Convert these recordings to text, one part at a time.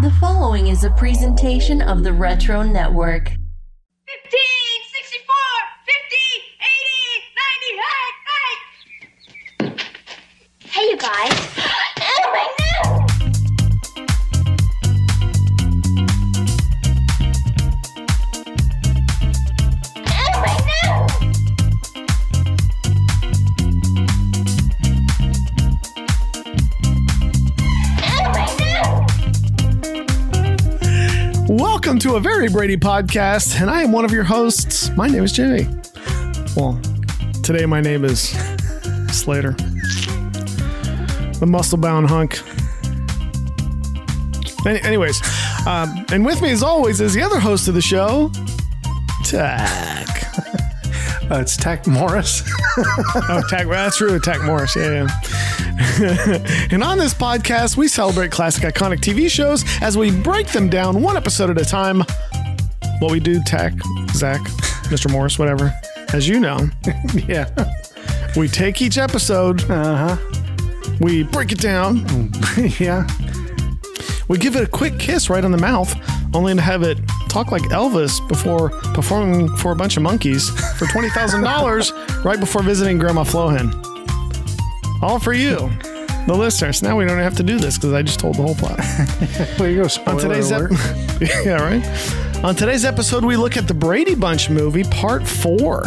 The following is a presentation of the Retro Network. 15, 64, 50, 80, 90, hey, hey! Hey, you guys. To a very Brady podcast, and I am one of your hosts. My name is Jimmy. Well, today my name is Slater, the muscle bound hunk. Any- anyways, um, and with me as always is the other host of the show, Tach. Uh, it's Tech Morris. Oh, Tach, that's true, Tach Morris. Yeah, yeah. and on this podcast, we celebrate classic iconic TV shows as we break them down one episode at a time. What we do, Tach, Zach, Mr. Morris, whatever. As you know, yeah. we take each episode, Uh huh. we break it down, yeah. we give it a quick kiss right on the mouth, only to have it talk like Elvis before performing for a bunch of monkeys for $20,000 right before visiting Grandma Flohan. All for you, the listeners. Now we don't have to do this because I just told the whole plot. There you go. Spoiler On today's ep- alert. yeah, right. On today's episode, we look at the Brady Bunch movie, Part Four.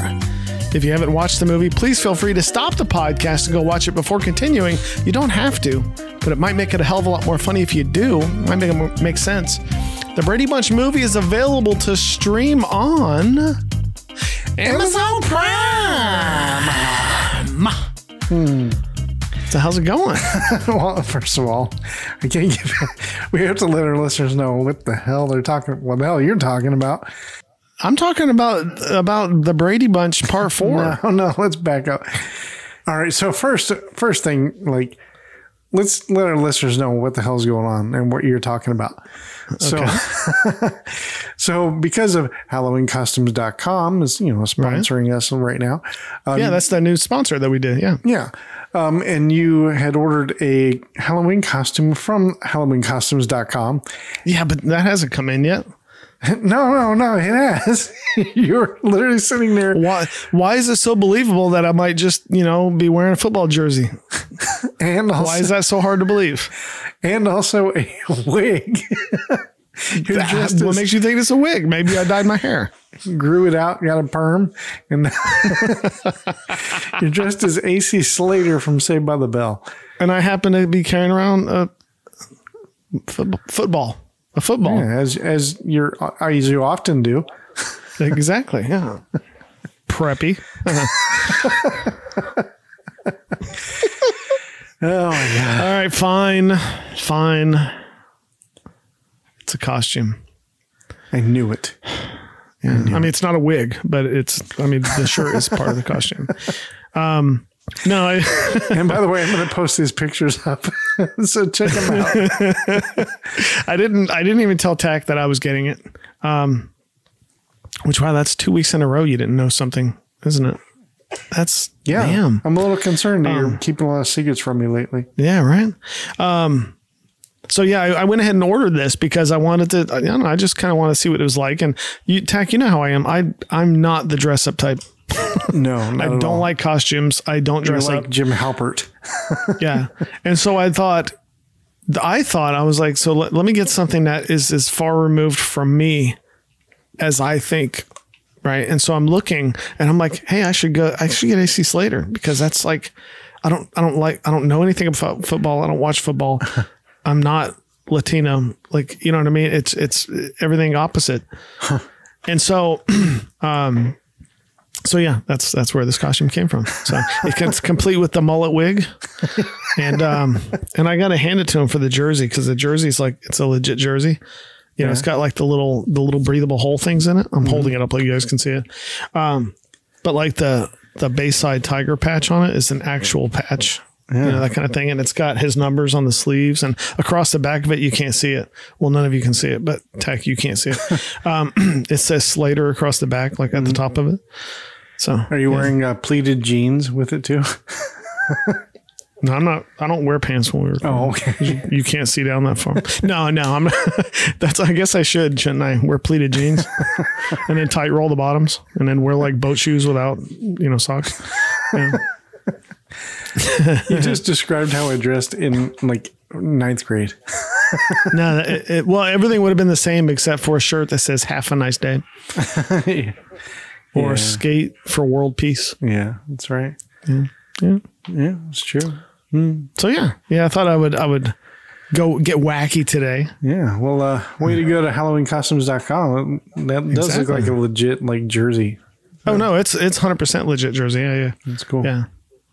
If you haven't watched the movie, please feel free to stop the podcast and go watch it before continuing. You don't have to, but it might make it a hell of a lot more funny if you do. It might make it make sense. The Brady Bunch movie is available to stream on Amazon Prime. Hmm. So how's it going? well, first of all, I can't give. We have to let our listeners know what the hell they're talking. What the hell you're talking about? I'm talking about about the Brady Bunch Part Four. No, no. Let's back up. All right. So first, first thing, like, let's let our listeners know what the hell's going on and what you're talking about. So, so because of HalloweenCostumes.com is you know sponsoring us right now. Um, Yeah, that's the new sponsor that we did. Yeah. Yeah. Um, and you had ordered a Halloween costume from HalloweenCostumes.com. Yeah, but that hasn't come in yet. No, no, no, it has. You're literally sitting there. Why why is it so believable that I might just, you know, be wearing a football jersey? And also, Why is that so hard to believe? and also a wig. You're That- dressed what makes you think it's a wig? Maybe I dyed my hair. grew it out, got a perm, and you're dressed as AC Slater from Saved by the Bell. And I happen to be carrying around a football. football. A football. Yeah, as as you're uh, as you often do. Exactly. Yeah. Preppy. Oh my god! All right, fine. Fine. It's a costume. I knew it. Yeah. I mean, it's not a wig, but it's, I mean, the shirt is part of the costume. Um, no, I, And by the way, I'm going to post these pictures up, so check them out. I didn't, I didn't even tell Tach that I was getting it. Um, which, wow, that's two weeks in a row you didn't know something, isn't it? That's, Yeah, damn. I'm a little concerned that you're keeping a lot of secrets from me lately. Yeah, right. Um, so yeah, I, I went ahead and ordered this because I wanted to. I don't know. I just kind of want to see what it was like. And you, Tach, you know how I am. I I'm not the dress up type. No, I don't all. like costumes. I don't You're dress like up. Jim Halpert. Yeah. And so I thought, I thought I was like, so let, let me get something that is as far removed from me as I think. Right. And so I'm looking and I'm like, hey, I should go, I should get AC Slater because that's like, I don't, I don't like, I don't know anything about football. I don't watch football. I'm not Latino. Like, you know what I mean? It's, it's everything opposite. And so, um, so yeah, that's that's where this costume came from. So it's complete with the mullet wig, and um, and I got to hand it to him for the jersey because the jersey's like it's a legit jersey. You know, it's got like the little the little breathable hole things in it. I'm holding it up like you guys can see it. Um, but like the the Bayside Tiger patch on it is an actual patch. You know, that kind of thing. And it's got his numbers on the sleeves and across the back of it, you can't see it. Well, none of you can see it, but Tech, you can't see it. Um, it says Slater across the back, like at the top of it. So Are you wearing uh, pleated jeans with it too? No, I'm not. I don't wear pants when we record. Oh, okay. You can't see down that far. No, no, I'm. That's. I guess I should, shouldn't I? Wear pleated jeans, and then tight roll the bottoms, and then wear like boat shoes without, you know, socks. Yeah. You just described how I dressed in like ninth grade. No, it, it, well, everything would have been the same except for a shirt that says "Half a nice day" or Yeah. "Skate for world peace." Yeah, that's right. Yeah. Yeah, it's true. So yeah, yeah. I thought I would. I would go get wacky today. Yeah. Well, uh, way to go to HalloweenCostumes.com. That does look like a legit like jersey. Oh no, it's it's hundred percent legit jersey. Yeah, yeah. That's cool. Yeah,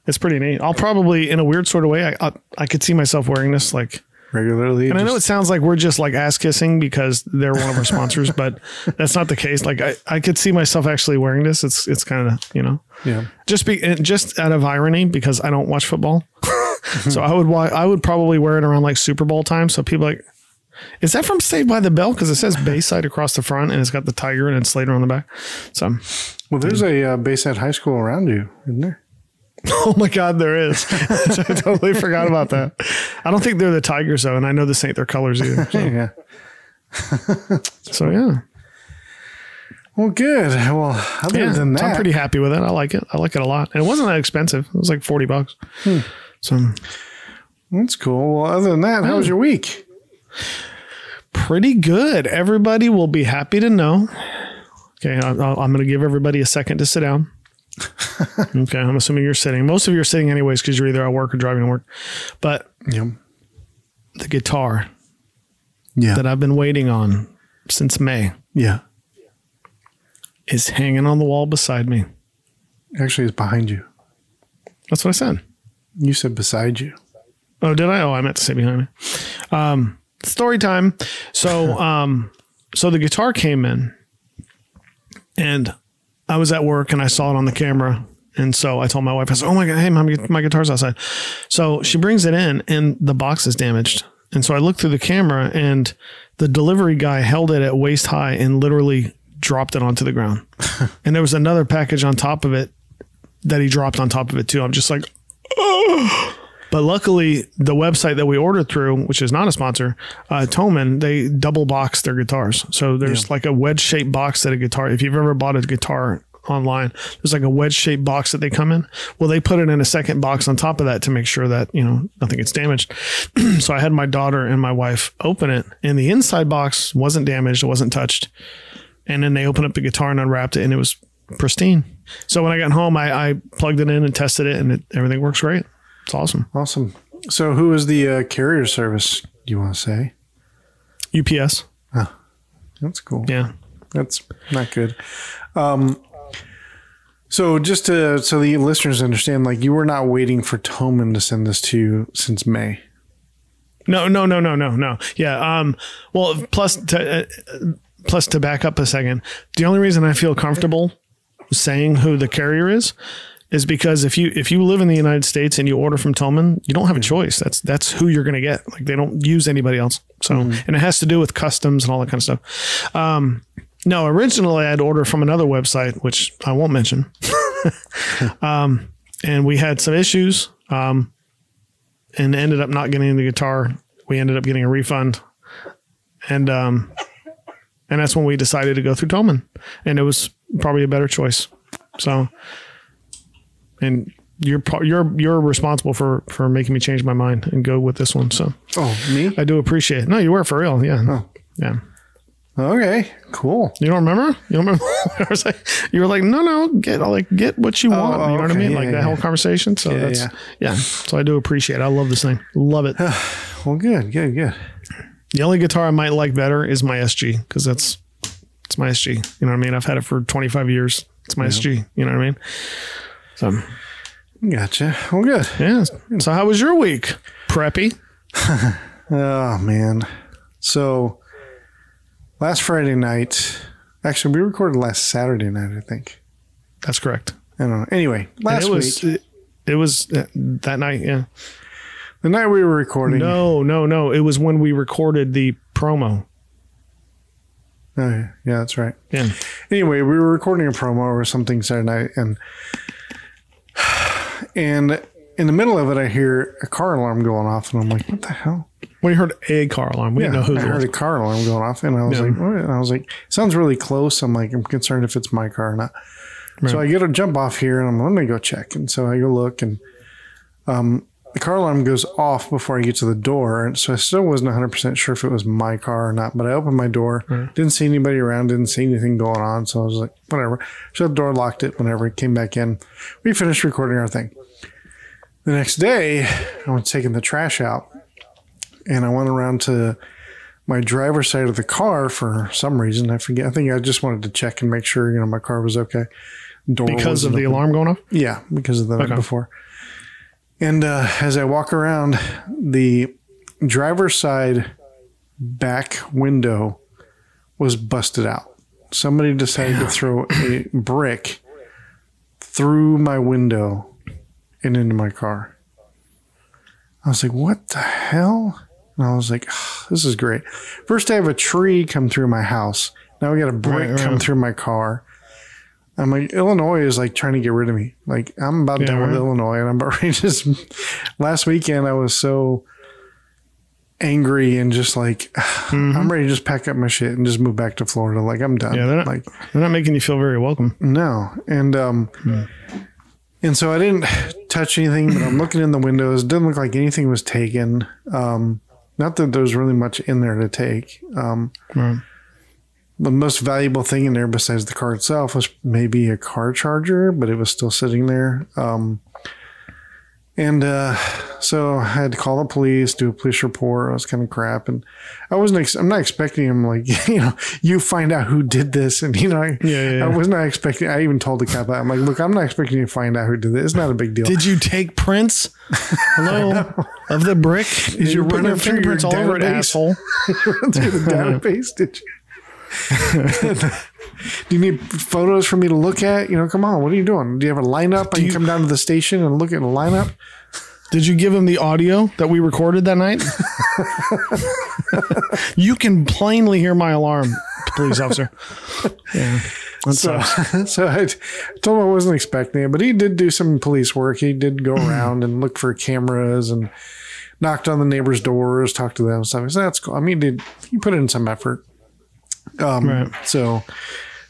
it's pretty neat. I'll probably, in a weird sort of way, I I, I could see myself wearing this. Like, Regularly. and I know it sounds like we're just like ass kissing because they're one of our sponsors, but that's not the case. Like, I I could see myself actually wearing this. It's it's kind of you know yeah. just be just out of irony because I don't watch football, so I would wa- I would probably wear it around like Super Bowl time. So people like. Is that from Saved by the Bell? Because it says Bayside across the front, and it's got the tiger and it's Slater on the back. So, Well, there's a uh, Bayside High School around you, isn't there? Oh my God, there is. I totally forgot about that. I don't think they're the Tigers though, and I know this ain't their colors either. So, Yeah. so, yeah, Well, good. Well, other yeah. than that, I'm pretty happy with it. I like it. I like it a lot, and it wasn't that expensive. It was like forty bucks. Hmm. So that's cool. Well, other than that, how was your week? pretty good. Everybody will be happy to know. Okay, I, I'm going to give everybody a second to sit down. okay, I'm assuming you're sitting. Most of you are sitting anyways because you're either at work or driving to work. But Yeah. the guitar Yeah. that I've been waiting on since May yeah. is hanging on the wall beside me. Actually, it's behind you. That's what I said. You said beside you. Oh, did I? Oh, I meant to say behind me. Um, story time. So, um, so the guitar came in, and I was at work and I saw it on the camera, and so I told my wife, I said, "Oh my god, hey, my my guitar's outside." So she brings it in, and the box is damaged. And so I looked through the camera, and the delivery guy held it at waist high and literally dropped it onto the ground. and there was another package on top of it that he dropped on top of it too. I'm just like, oh. But luckily, the website that we ordered through, which is not a sponsor, uh, Thomann, they double box their guitars. So there's like a wedge shaped box that a guitar, if you've ever bought a guitar online, there's like a wedge shaped box that they come in. Well, they put it in a second box on top of that to make sure that, you know, nothing gets damaged. so I had my daughter and my wife open it, and the inside box wasn't damaged, it wasn't touched. And then they opened up the guitar and unwrapped it, and it was pristine. So when I got home, I, I plugged it in and tested it, and it, everything works great. It's awesome. Awesome. So, who is the uh, carrier service? You want to say? UPS. That's cool. Yeah. That's not good. Um, so just to so the listeners understand, like you were not waiting for Thomann to send this to you since May. No, no, no, no, no, no. Yeah. Um. Well, plus to, uh, plus to back up a second, the only reason I feel comfortable saying who the carrier is is because if you if you live in the United States and you order from Thomann, you don't have a choice. That's that's who you're going to get. Like they don't use anybody else. So and it has to do with customs and all that kind of stuff. Um. No, originally I'd order from another website, which I won't mention. um, and we had some issues. Um, and ended up not getting the guitar. We ended up getting a refund, and um, and that's when we decided to go through Thomann, and it was probably a better choice. So, and you're you're you're responsible for for making me change my mind and go with this one. So Oh, me? I do appreciate it. No, you were for real. Yeah, oh. yeah. Okay, cool. You don't remember? You don't remember? I was like, you were like, no, no, get like get what you oh, want. oh, you know what I mean? Yeah, like that yeah. whole conversation. So Yeah, that's yeah. yeah. So I do appreciate. it. I love this thing. Love it. Well, good, good, good. The only guitar I might like better is my SG because that's it's my SG. You know what I mean? I've had it for 25 years. It's my SG. You know what I mean? So Gotcha. Well, good. yeah. So how was your week, Preppy? Oh man. So last Friday night, actually, we recorded last Saturday night. I think. That's correct. I don't know. Anyway, And last it was week, it, it was uh, that night. Yeah. the night we were recording. No, no, no. It was when we recorded the promo. Oh, yeah, yeah, that's right. Yeah. anyway, we were recording a promo or something Saturday night, and and in the middle of it, I hear a car alarm going off, and I'm like, "What the hell?" We heard a car alarm. We didn't know I heard was. a car alarm going off, and I was Yeah. like, what? And I was like, sounds really close. I'm like, I'm concerned if it's my car or not. So I get a jump off here, and I'm let me go check. And so I go look, and um, the car alarm goes off before I get to the door, and so I still wasn't 100 percent sure if it was my car or not. But I opened my door, didn't see anybody around, didn't see anything going on, so I was like, whatever. Shut the door, locked it. Whenever it came back in, we finished recording our thing. The next day, I was taking the trash out, and I went around to my driver's side of the car for some reason. I forget. I think I just wanted to check and make sure you know my car was okay. Door Because of the open. alarm going off? Yeah, because of the night Okay. before. And uh, as I walk around, the driver's side back window was busted out. Somebody decided to throw a brick through my window and into my car. I was like, what the hell? And I was like, "Ah, this is great. First, I have a tree come through my house. Now I got a brick Right, come through my car. I'm like, Illinois is like trying to get rid of me. Like, I'm about Yeah, done with. Illinois. And I'm about ready to just. Last weekend, I was so angry and just like, I'm ready to just pack up my shit and just move back to Florida. Like, I'm done. Mm-hmm. Yeah, they're not- like, They're not making you feel very welcome. no. And um and so I didn't touch anything, but I'm looking in the windows. It didn't look like anything was taken. Um not that there was really much in there to take. Um Right. The most valuable thing in there besides the car itself was maybe a car charger, but it was still sitting there. Um and uh, so I had to call the police, do a police report. I was kind of crap, and I wasn't. Ex- I'm not expecting him like you know you find out who did this, and you know I, Yeah, yeah. I was not expecting. I even told the cop that I'm like, look, I'm not expecting you to find out who did this. It's not a big deal. Did you take prints? Hello? of the brick? Did you you put run your it through fingerprints all over it, asshole? through the database? Did you? Do you need photos for me to look at? You know, come on. What are you doing? Do you have a lineup? I can you- come down to the station and look at the lineup. Did you give him the audio that we recorded that night? you can plainly hear my alarm, police officer. Yeah. So, sucks. so I told him I wasn't expecting it, but he did do some police work. He did go mm-hmm. around and look for cameras and knocked on the neighbors' doors, talked to them, stuff. So that's cool. I mean, he did he put in some effort? Um, Right. So,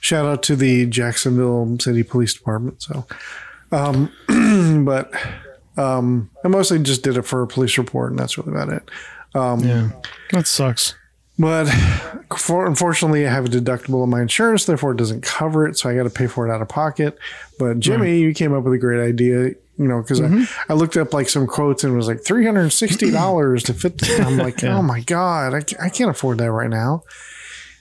shout out to the Jacksonville City Police Department. So, um, but um, I mostly just did it for a police report, and that's really about it. Yeah. That sucks. But for, unfortunately, I have a deductible on my insurance, therefore it doesn't cover it, so I got to pay for it out of pocket. But Jimmy, you came up with a great idea, you know, because I, I looked up like some quotes and it was like three hundred and sixty dollars to fit. I'm like, oh my god, I, I can't afford that right now.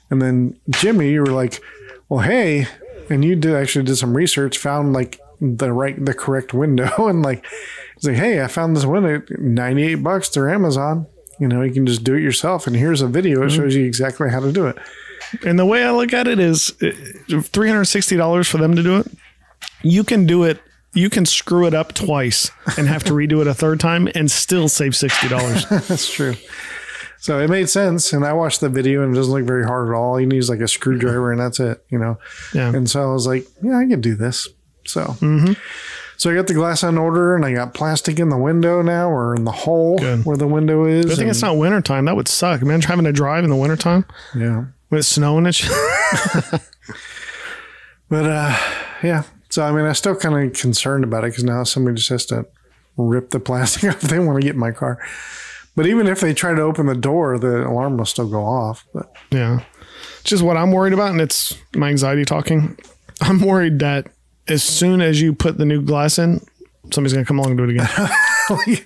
And then Jimmy, you were like, well, hey, and you did actually did some research, found like the right, the correct window, and like, it's like, hey, I found this window, ninety eight bucks through Amazon. You know, you can just do it yourself, and here's a video. It mm-hmm. shows you exactly how to do it. And the way I look at it is uh, three hundred sixty dollars for them to do it. You can do it. You can screw it up twice and have to redo it a third time and still save sixty dollars. That's true. So it made sense, and I watched the video, and it doesn't look very hard at all. You need like a screwdriver, and that's it. You know. Yeah. And so I was like, yeah, I can do this. So. So I got the glass on order, and I got plastic in the window now, or in the hole Good. where the window is. I think it's not wintertime. That would suck. Imagine having to drive in the wintertime Yeah. with snowing and shit. But uh, yeah. So I mean, I'm still kind of concerned about it because now somebody just has to rip the plastic off. They want to get in my car. But even if they try to open the door, the alarm will still go off. But Yeah. Just what I'm worried about, and it's my anxiety talking. I'm worried that as soon as you put the new glass in, somebody's gonna come along and do it again.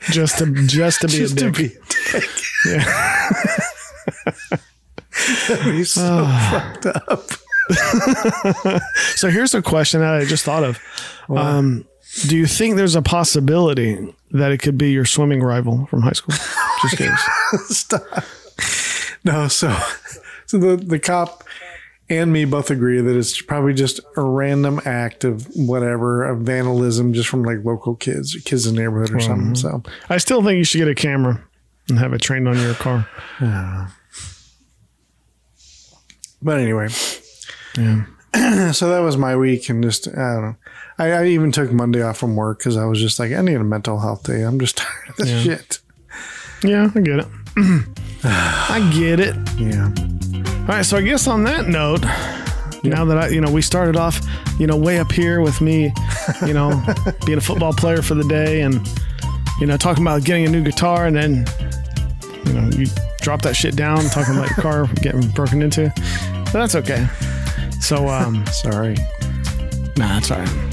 just to just to be just a to dick. be a dick. Yeah. That'd be so fucked up. So here's a question that I just thought of. Um, do you think there's a possibility that it could be your swimming rival from high school? Just curious. Stop. No, so so the the cop and me both agree that it's probably just a random act of whatever of vandalism just from like local kids, kids in the neighborhood or mm-hmm. something. So I still think you should get a camera and have it trained on your car. yeah. but anyway. Yeah. so that was my week, and just I don't know. I, I even took Monday off from work because I was just like, I need a mental health day. I'm just tired of this Yeah. shit. Yeah, I get it. I get it. Yeah. All right, so I guess on that note, now that I, you know, we started off, you know, way up here with me, you know, being a football player for the day and, you know, talking about getting a new guitar and then, you know, you drop that shit down, talking about your car getting broken into. But that's okay. So, um, Sorry. Nah, that's all right.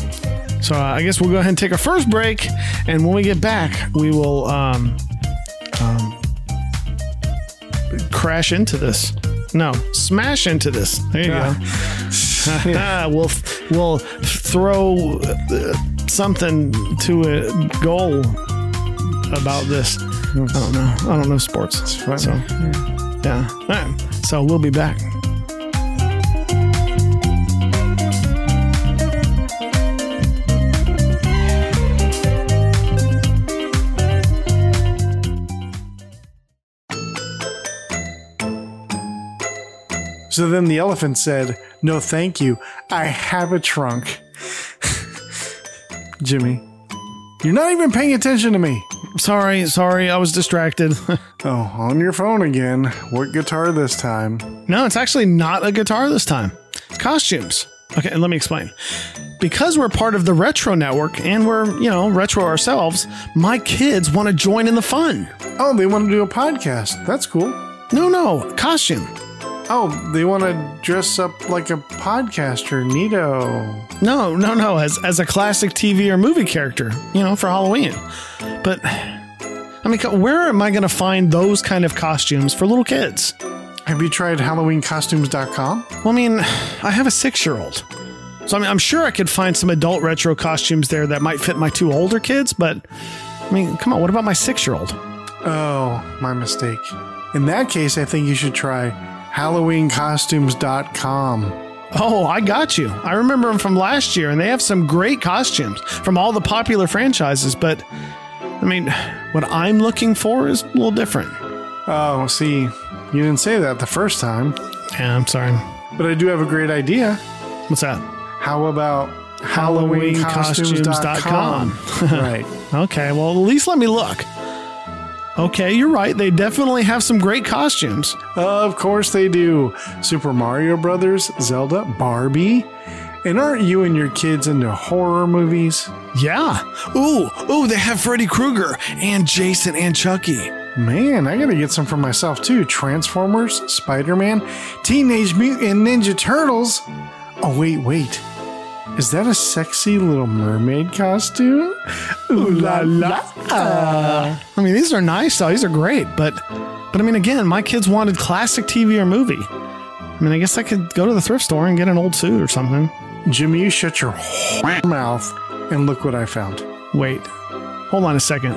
So uh, I guess we'll go ahead and take our first break, and when we get back, we will um, um, crash into this. No, smash into this. There you go. we'll we'll throw uh, something to a goal about this. I don't know. I don't know sports. So yeah. All right. So we'll be back. So then the elephant said, No, thank you. I have a trunk. Jimmy, you're not even paying attention to me. Sorry, sorry, I was distracted. Oh, on your phone again. What guitar this time? no, it's actually not a guitar this time. It's costumes. Okay, and let me explain. Because we're part of the Retro Network and we're, you know, retro ourselves, my kids want to join in the fun. Oh, they want to do a podcast. That's cool. No, no, costume. Oh, they want to dress up like a podcaster. Nito. No, no, no, as as a classic TV or movie character, you know, for Halloween. But I mean, where am I going to find those kind of costumes for little kids? Have you tried HalloweenCostumes.com? Well, I mean, I have a six year old. So, I mean, I'm sure I could find some adult retro costumes there that might fit my two older kids, but I mean, come on, what about my six year old? Oh, my mistake. In that case, I think you should try HalloweenCostumes.com. Oh, I got you. I remember them from last year, and they have some great costumes from all the popular franchises, but I mean, what I'm looking for is a little different. Oh, see, you didn't say that the first time, Yeah, I'm sorry. but I do have a great idea. What's that? How about HalloweenCostumes.com. HalloweenCostumes.com? right. Okay, well, at least let me look. Okay, you're right. They definitely have some great costumes. Of course they do. Super Mario Brothers, Zelda, Barbie. And aren't you and your kids into horror movies? Yeah. Ooh, ooh, they have Freddy Krueger and Jason and Chucky. Man, I gotta get some for myself too. Transformers, Spider Man, Teenage Mutant Ninja Turtles. Oh, wait, wait. Is that a sexy little mermaid costume? Ooh la la. I mean, these are nice. though. These are great, but but I mean, again, my kids wanted classic TV or movie. I mean, I guess I could go to the thrift store and get an old suit or something. Jimmy, you shut your mouth and look what I found. Wait, hold on a second.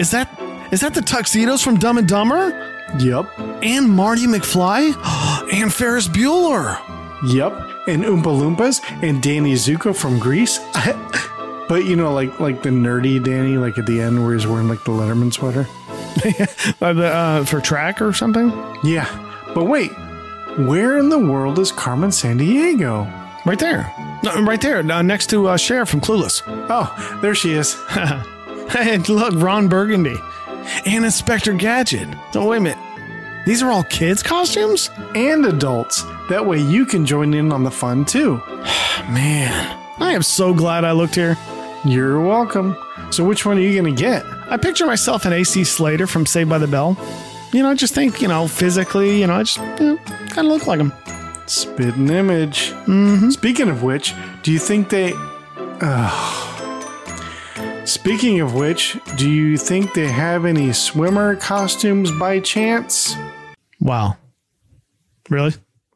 Is that is that the tuxedos from Dumb and Dumber? Yep. And Marty McFly? and Ferris Bueller? Yep. And Oompa Loompas and Danny Zuko from Grease. but you know, like like the nerdy Danny, like at the end where he's wearing like the Letterman sweater. Uh, the, uh, for track or something? Yeah. But wait, where in the world is Carmen Sandiego? Right there. No, right there, uh, next to uh, Cher from Clueless. Oh, there she is. Hey, look, Ron Burgundy. And Inspector Gadget. So, wait a minute. These are all kids' costumes? and adults. That way you can join in on the fun too. Man, I am so glad I looked here. You're welcome. So which one are you going to get? I picture myself in AC Slater from Saved by the Bell. You know, I just think, you know, physically, you know, I just you know, kind of look like him. Spit an image. Mm-hmm. Speaking of which, do you think they. Ugh. Speaking of which, do you think they have any swimmer costumes by chance? Wow. Really?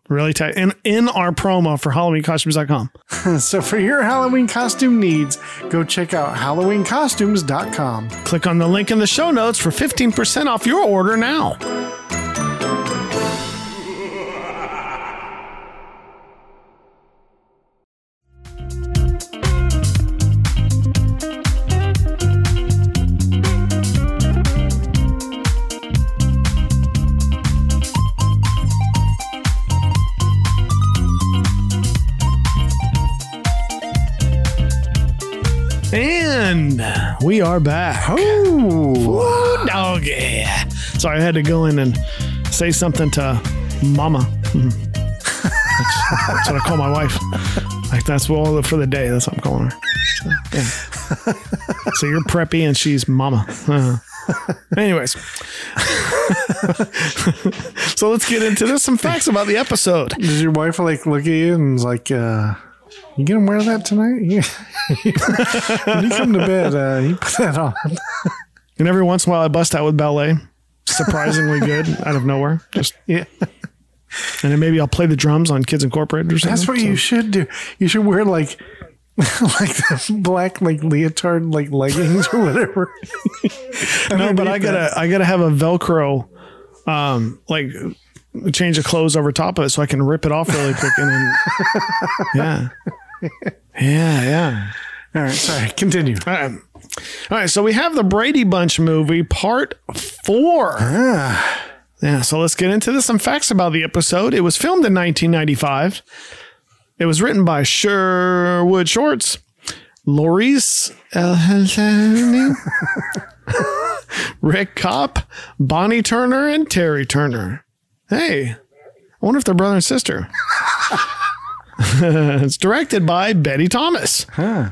Really tight. And in our promo for HalloweenCostumes.com. So for your Halloween costume needs, go check out HalloweenCostumes.com. Click on the link in the show notes for 15% off your order now. We are back. Oh, Ooh, doggy. Sorry, I had to go in and say something to Mama. Mhm. That's, that's what I call my wife. Like that's all for the day. That's what I'm calling her. So, yeah. So you're preppy and she's Mama. Uh, anyways, so let's get into this. Some facts about the episode. does your wife like look at you and is like, uh, "You gonna wear that tonight? when you come to bed, uh, you put that on." And every once in a while, I bust out with ballet. Surprisingly good out of nowhere. Just Yeah, and then maybe I'll play the drums on Kids Incorporated or something. that's what you should do. You should wear like. like the black like leotard like leggings or whatever. No, but I gotta I gotta have a Velcro, um, like change of clothes over top of it so I can rip it off really quick and then yeah, yeah, yeah. All right, sorry. Continue. All right. All right, so we have the Brady Bunch movie, part four. Ah. Yeah, so let's get into this. Some facts about the episode. It was filmed in 1995. It was written by Sherwood Schwartz, Laurice Elehwany, Rick Copp, Bonnie Turner, and Terry Turner. Hey, I wonder if they're brother and sister. it's directed by Betty Thomas. Huh.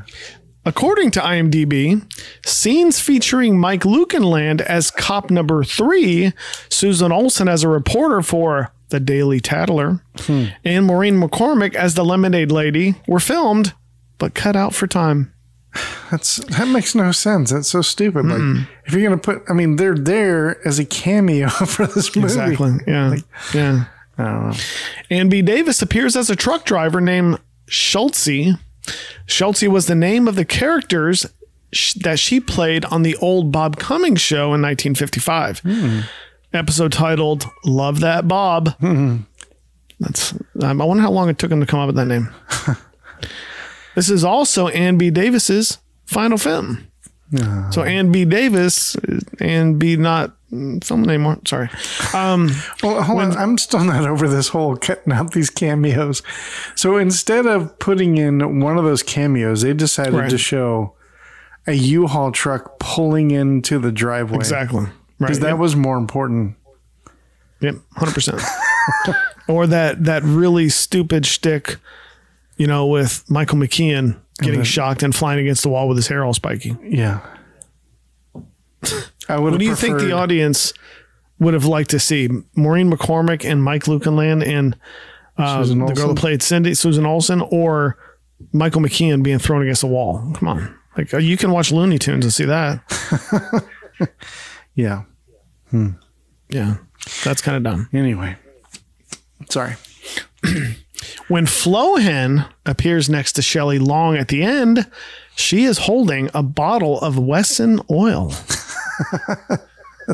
According to IMDb, scenes featuring Mike Lookinland as cop number three, Susan Olsen as a reporter for The Daily Tattler, hmm. and Maureen McCormick as the Lemonade Lady were filmed, but cut out for time. That's that makes no sense. That's so stupid. Like if you're gonna put, I mean, they're there as a cameo for this movie. Exactly. Yeah. yeah. I don't know. Ann B. Davis appears as a truck driver named Schultze. Schultze was the name of the characters sh- that she played on the old Bob Cummings show in 1955. Episode titled "Love That Bob." That's. Um, I wonder how long it took him to come up with that name. this is also Ann B. Davis's final film. So Ann B. Davis, Ann B. Not someone anymore. Sorry. Um, Well, hold on. I'm still not over this whole cutting out these cameos. So instead of putting in one of those cameos, they decided Right. to show a U-Haul truck pulling into the driveway. exactly. Right. Because that Yep. was more important. Yep, hundred percent. Or that that really stupid shtick, you know, with Michael McKean getting shocked and flying against the wall with his hair all spiky. Yeah. I would. What do you think the audience would have liked to see? Maureen McCormick and Mike Lookinland and uh, Susan the girl Olsen? that played Cindy, Susan Olsen, or Michael McKean being thrown against the wall? Come on, like uh, you can watch Looney Tunes and see that. Yeah. Yeah, that's kind of dumb. Anyway. Sorry. When Flohen appears next to Shelley Long at the end, she is holding a bottle of Wesson oil.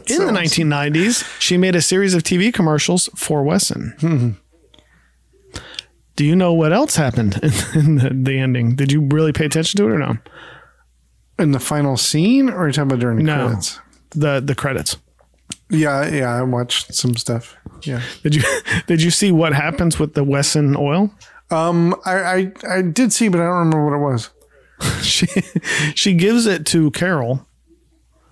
In the 1990s, she made a series of TV commercials for Wesson. Hmm. Do you know what else happened in, in the, the ending? Did you really pay attention to it or no? In the final scene, or are you talking about during the No. credits? The the credits. Yeah, yeah. I watched some stuff. Yeah. Did you did you see what happens with the Wesson oil? Um, I, I I did see, but I don't remember what it was. She she gives it to Carol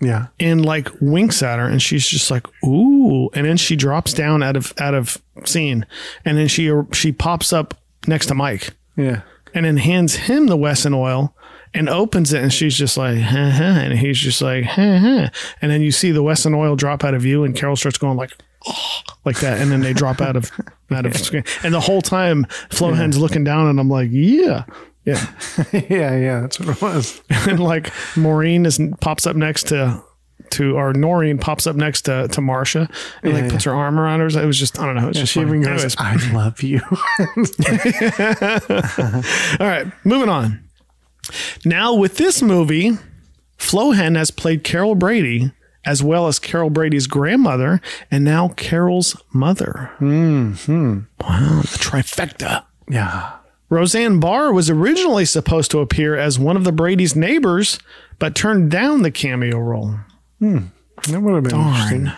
Yeah. and like winks at her and she's just like ooh and then she drops down out of out of scene and then she she pops up next to Mike Yeah. and then hands him the Wesson oil and opens it and she's just like huh, huh, and he's just like huh, huh. and then you see the Wesson oil drop out of view and Carol starts going like oh, like that and then they drop out of out of screen and the whole time Flohen's looking down and I'm like yeah yeah yeah, yeah. That's what it was. and like Maureen is pops up next to to or Noreen pops up next to to Marcia and like Yeah, puts her arm around her. It was just I don't know. It's just She funny. even goes, "I love you." all right, moving on. Now with this movie, Flohen has played Carol Brady as well as Carol Brady's grandmother and now Carol's mother. Mm-hmm. Wow, the trifecta. yeah. Roseanne Barr was originally supposed to appear as one of the Brady's neighbors, but turned down the cameo role. That would have been interesting. Darn.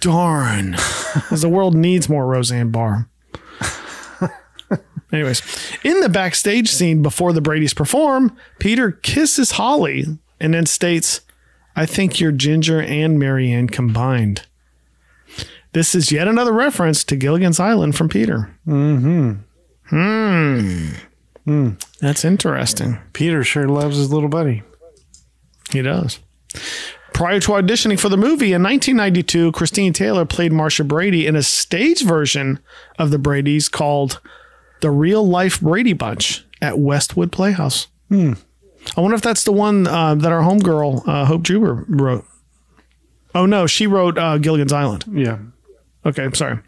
Darn. Because the world needs more Roseanne Barr. Anyways, in the backstage scene before the Brady's perform, Peter kisses Holly and then states, I think you're Ginger and Mary Ann combined. This is yet another reference to Gilligan's Island from Peter. Mm-hmm. Hmm. That's interesting. Peter sure loves his little buddy. He does. Prior to auditioning for the movie in 1992, Christine Taylor played Marcia Brady in a stage version of the Brady's called The Real Life Brady Bunch at Westwood Playhouse. I wonder if that's the one uh, that our homegirl, uh, Hope Juber, wrote. Oh, no, she wrote uh, Gilligan's Island. Yeah. Okay, I'm sorry.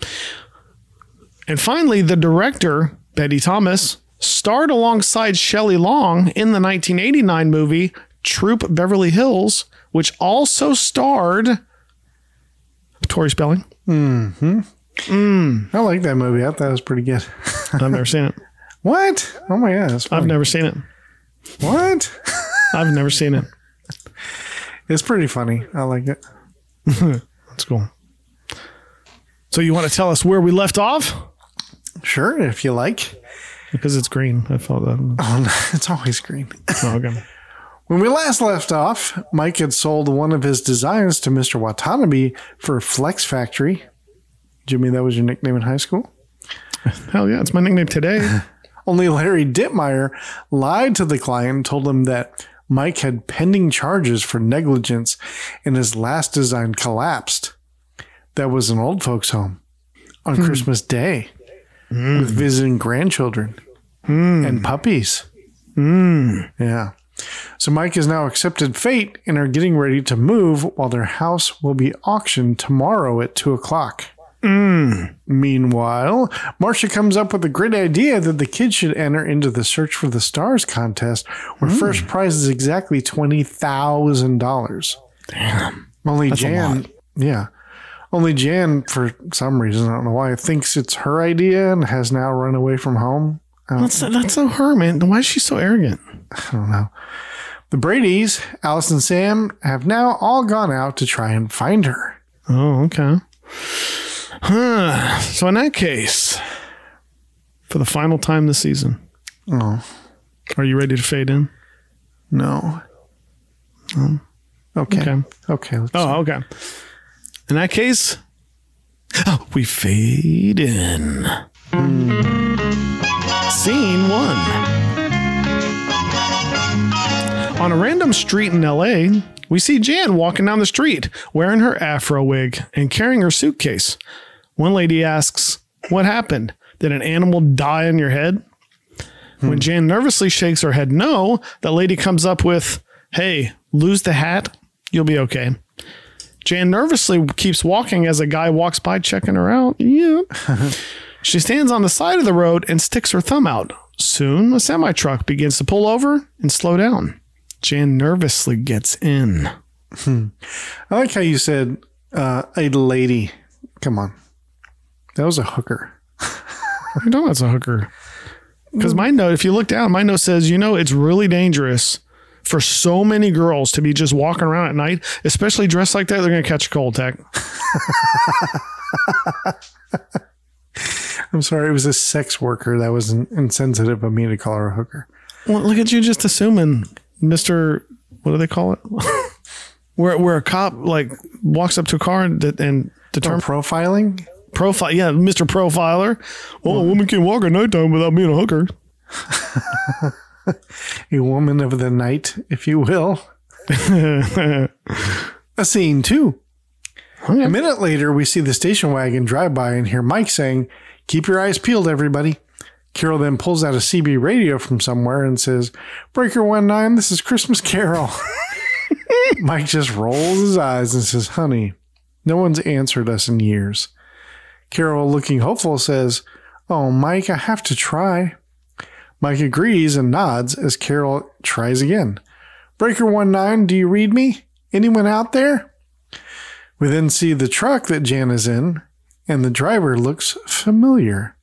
And finally, the director, Betty Thomas, starred alongside Shelley Long in the 1989 movie Troop Beverly Hills, which also starred Tori Spelling. Mm. I like that movie. I thought it was pretty good. I've never seen it. What? Oh my god, I've never seen it. What? I've never seen it. It's pretty funny. I like it. That's cool. So you want to tell us where we left off? Sure, if you like. Because it's green. I thought that. Oh, no, it's always green. Oh, okay. When we last left off, Mike had sold one of his designs to Mr. Watanabe for Flex Factory. Jimmy, that was your nickname in high school? Hell yeah, it's my nickname today. Only Larry Dittmeyer lied to the client and told him that Mike had pending charges for negligence and his last design collapsed. That was an old folks' home on hmm. Christmas Day hmm. with visiting grandchildren hmm. and puppies. Yeah. So Mike has now accepted fate and are getting ready to move while their house will be auctioned tomorrow at two o'clock. Mm. Meanwhile, Marcia comes up with a great idea that the kids should enter into the Search for the Stars contest, where mm. first prize is exactly twenty thousand dollars. Damn. Only a Jan, yeah, only Jan, for some reason I don't know why, thinks it's her idea and has now run away from home. That's, that's so her, man. Why is she so arrogant? I don't know. The Brady's, Alice and Sam, have now all gone out to try and find her. Oh, okay. Huh. So in that case, for the final time this season, Oh are you ready to fade in? no. Oh. Okay. Okay. Okay. let's Oh, okay. In that case, oh, we fade in. Scene one. On a random street in LA, we see Jan walking down the street wearing her afro wig and carrying her suitcase. One lady asks, What happened? Did an animal die on your head? When Jan nervously shakes her head no, the lady comes up with, Hey, lose the hat, you'll be okay. Jan nervously keeps walking as a guy walks by checking her out. Yeah. she stands on the side of the road and sticks her thumb out. Soon, a semi truck begins to pull over and slow down. Jan nervously gets in. I like how you said uh, a lady. Come on. That was a hooker. I know that's a hooker. Because my note, if you look down, my note says, you know, it's really dangerous for so many girls to be just walking around at night, especially dressed like that. They're going to catch a cold tech. I'm sorry, it was a sex worker. That was in- insensitive of me to call her a hooker. Well, look at you just assuming, Mister. What do they call it? where where a cop like walks up to a car and and determines profiling? Profile. Yeah, Mister Profiler. Well, a woman can walk at nighttime without being a hooker. A woman of the night, if you will. a scene two. Oh, a minute later, we see the station wagon drive by and hear Mike saying, Keep your eyes peeled, everybody. Carol then pulls out a CB radio from somewhere and says, Breaker 1 9, this is Christmas Carol. Mike just rolls his eyes and says, Honey, no one's answered us in years. Carol, looking hopeful, says, Oh, Mike, I have to try. Mike agrees and nods as Carol tries again. Breaker 1 9, do you read me? Anyone out there? We then see the truck that Jan is in, and the driver looks familiar.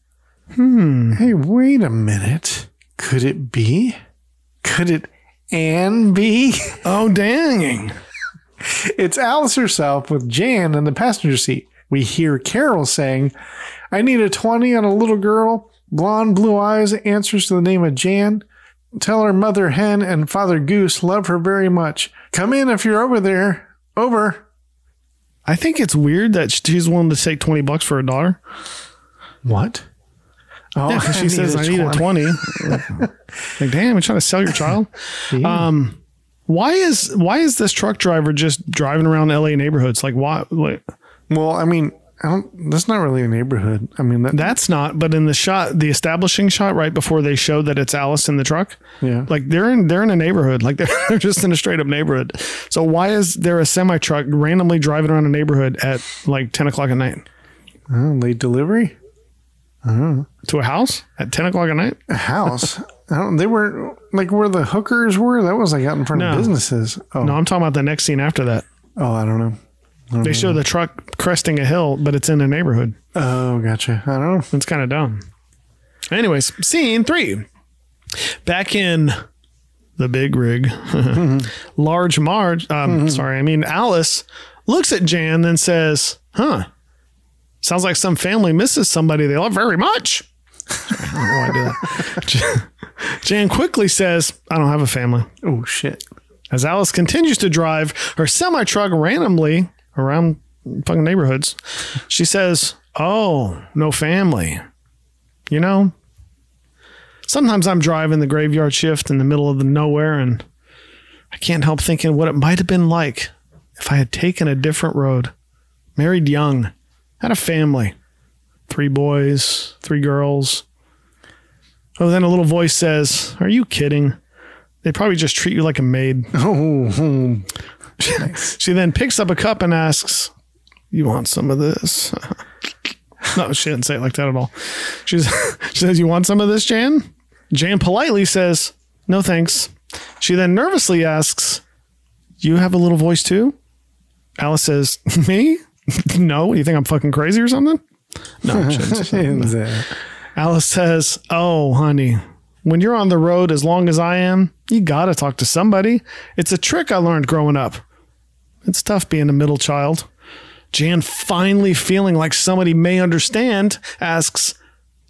Hmm. Hey, wait a minute. Could it be? Could it Anne be? Oh dang! It's Alice herself with Jan in the passenger seat. We hear Carol saying, I need a 20 on a little girl, blonde, blue eyes, answers to the name of Jan. Tell her mother hen and father goose love her very much. Come in if you're over there. Over. I think it's weird that she's willing to take 20 bucks for a daughter. What? Oh, Yeah, she says, I need a 20. like, damn, you're trying to sell your child? Um, why is why is this truck driver just driving around LA neighborhoods? Like, why? Like, Well, I mean, I don't, that's not really a neighborhood. I mean, that, that's not. But in the shot, the establishing shot right before they show that it's Alice in the truck, yeah. like they're in they're in a neighborhood, like they're, they're just in a straight up neighborhood. So why is there a semi truck randomly driving around a neighborhood at like ten o'clock at night Oh, late delivery? Uh-huh. to a house at ten o'clock at night? A house? I don't, they were like where the hookers were. That was like out in front No. of businesses. Oh, No, I'm talking about the next scene after that. oh, I don't know. They show the truck cresting a hill, but it's in a neighborhood. Oh, gotcha. I don't know. It's kind of dumb. Anyways, scene three. Back in the big rig, large Marge, um, sorry, I mean, Alice looks at Jan, then says, huh, sounds like some family misses somebody they love very much. I don't know why I do that. Jan- Jan quickly says, I don't have a family. Oh shit. As Alice continues to drive her semi truck randomly around fucking neighborhoods, she says, Oh, no family. You know, sometimes I'm driving the graveyard shift in the middle of the nowhere and I can't help thinking what it might have been like if I had taken a different road, married young, had a family, three boys, three girls. Oh, then a little voice says, Are you kidding? They probably just treat you like a maid. Oh, hmm. She then picks up a cup and asks, You want some of this? no, she didn't say it like that at all. She's, she says, You want some of this, Jan? Jan politely says, No thanks. She then nervously asks, You have a little voice too? Alice says, Me? no. You think I'm fucking crazy or something? No, she didn't say that. Alice says, Oh, honey, when you're on the road as long as I am, you gotta talk to somebody. It's a trick I learned growing up. It's tough being a middle child. Jan, finally feeling like somebody may understand, asks,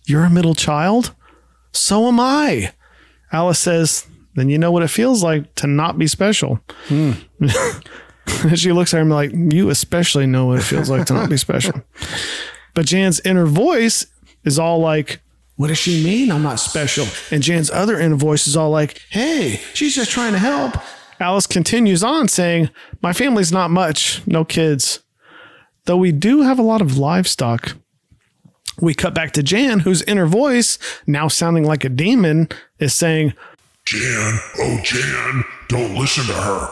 You're a middle child? So am I. Alice says, Then you know what it feels like to not be special. Hmm. she looks at him like, You especially know what it feels like to not be special. But Jan's inner voice is all like, What does she mean I'm not special? And Jan's other inner voice is all like, Hey, she's just trying to help. Alice continues on saying, My family's not much, no kids. Though we do have a lot of livestock. We cut back to Jan, whose inner voice, now sounding like a demon, is saying, Jan, oh Jan, don't listen to her.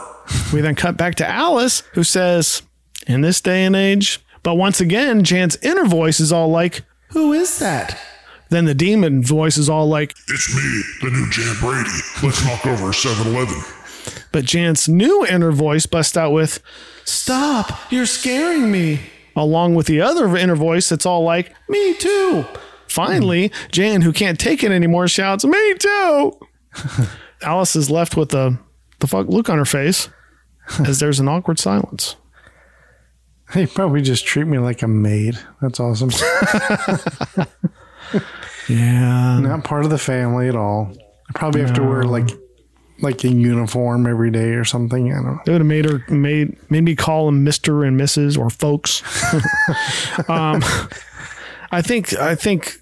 We then cut back to Alice, who says, In this day and age. But once again, Jan's inner voice is all like, Who is that? Then the demon voice is all like, It's me, the new Jan Brady. Let's knock over 7 Eleven. But Jan's new inner voice busts out with, Stop, you're scaring me. Along with the other inner voice that's all like, Me too. Finally, Jan, who can't take it anymore, shouts, Me too. Alice is left with the, the fuck look on her face as there's an awkward silence. They probably just treat me like a maid. That's awesome. Yeah. Not part of the family at all. I probably have to wear like like in uniform every day or something. I don't know. They would have made her made made me call them Mister and Mrs. or folks. um, I think I think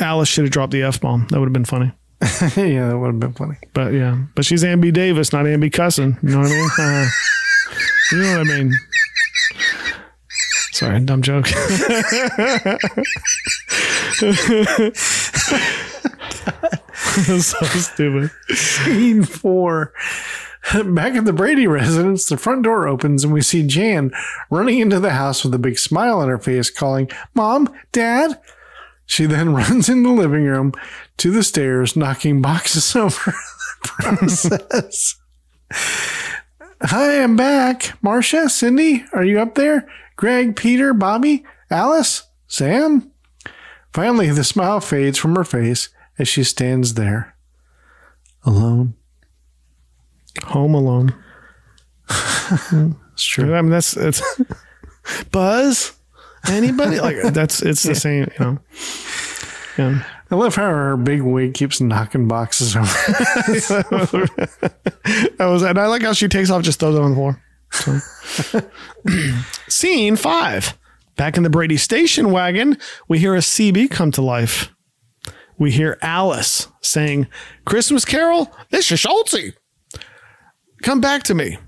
Alice should have dropped the f bomb. That would have been funny. yeah, that would have been funny. But yeah, but she's Ann B. Davis, not Ann B. Cussin. You know what I mean? Uh, you know what I mean? Sorry, dumb joke. so stupid. Scene four. Back at the Brady residence, the front door opens and we see Jan running into the house with a big smile on her face, calling, Mom, Dad. She then runs in the living room to the stairs, knocking boxes over the process. Hi, I'm back. Marcia, Cindy, are you up there? Greg, Peter, Bobby, Alice, Sam? Finally, the smile fades from her face as she stands there, alone. Home Alone. It's true. I mean, that's it's Buzz. Anybody like that's it's the same. You know. Yeah. I love how her big wig keeps knocking boxes over. That was, and I like how she takes off, just throws it on the floor. So. Scene five. Back in the Brady station wagon, we hear a CB come to life. We hear Alice saying, Christmas Carol, this is Schultzy. Come back to me.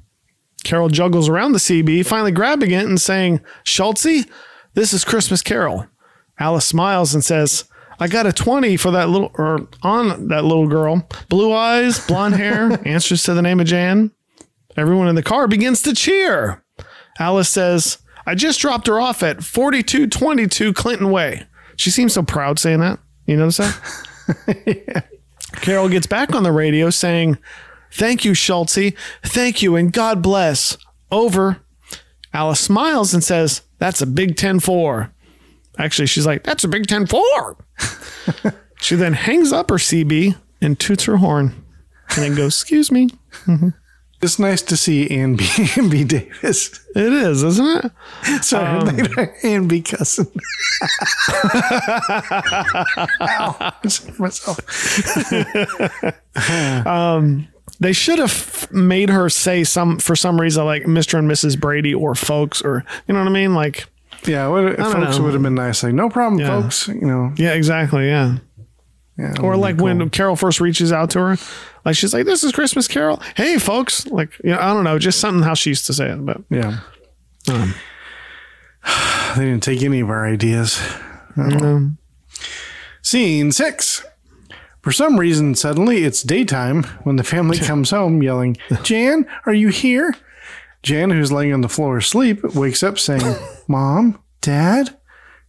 Carol juggles around the CB, finally grabbing it and saying, Schultzy, this is Christmas Carol. Alice smiles and says, I got a 20 for that little, or on that little girl. Blue eyes, blonde hair, answers to the name of Jan. Everyone in the car begins to cheer. Alice says, I just dropped her off at 4222 Clinton Way. She seems so proud saying that. You know what i'm that? Carol gets back on the radio saying, Thank you, Schultzy. Thank you, and God bless. Over. Alice smiles and says, That's a Big Ten 4. Actually, she's like, That's a Big Ten 4. she then hangs up her CB and toots her horn and then goes, Excuse me. Mm-hmm. It's nice to see Ann B. Ann B. Davis. It is, isn't it? Sorry, um, Ann B. cussing. Ow. Myself. They should have made her say some, for some reason, like Mr. and Mrs. Brady or folks, or, you know what I mean? Like, Yeah, what, folks know. would have been nice. Like, no problem, Yeah. folks. You know, yeah, exactly. Yeah. yeah, Or like when cool. Carol first reaches out to her, like she's like, "This is Christmas Carol." Hey, folks! Like, you know, I don't know, just something how she used to say it. But yeah, um, they didn't take any of our ideas. um, Scene six. For some reason, suddenly it's daytime when the family comes home yelling, Jan, are you here? Jan, who's laying on the floor asleep, wakes up saying, Mom, Dad?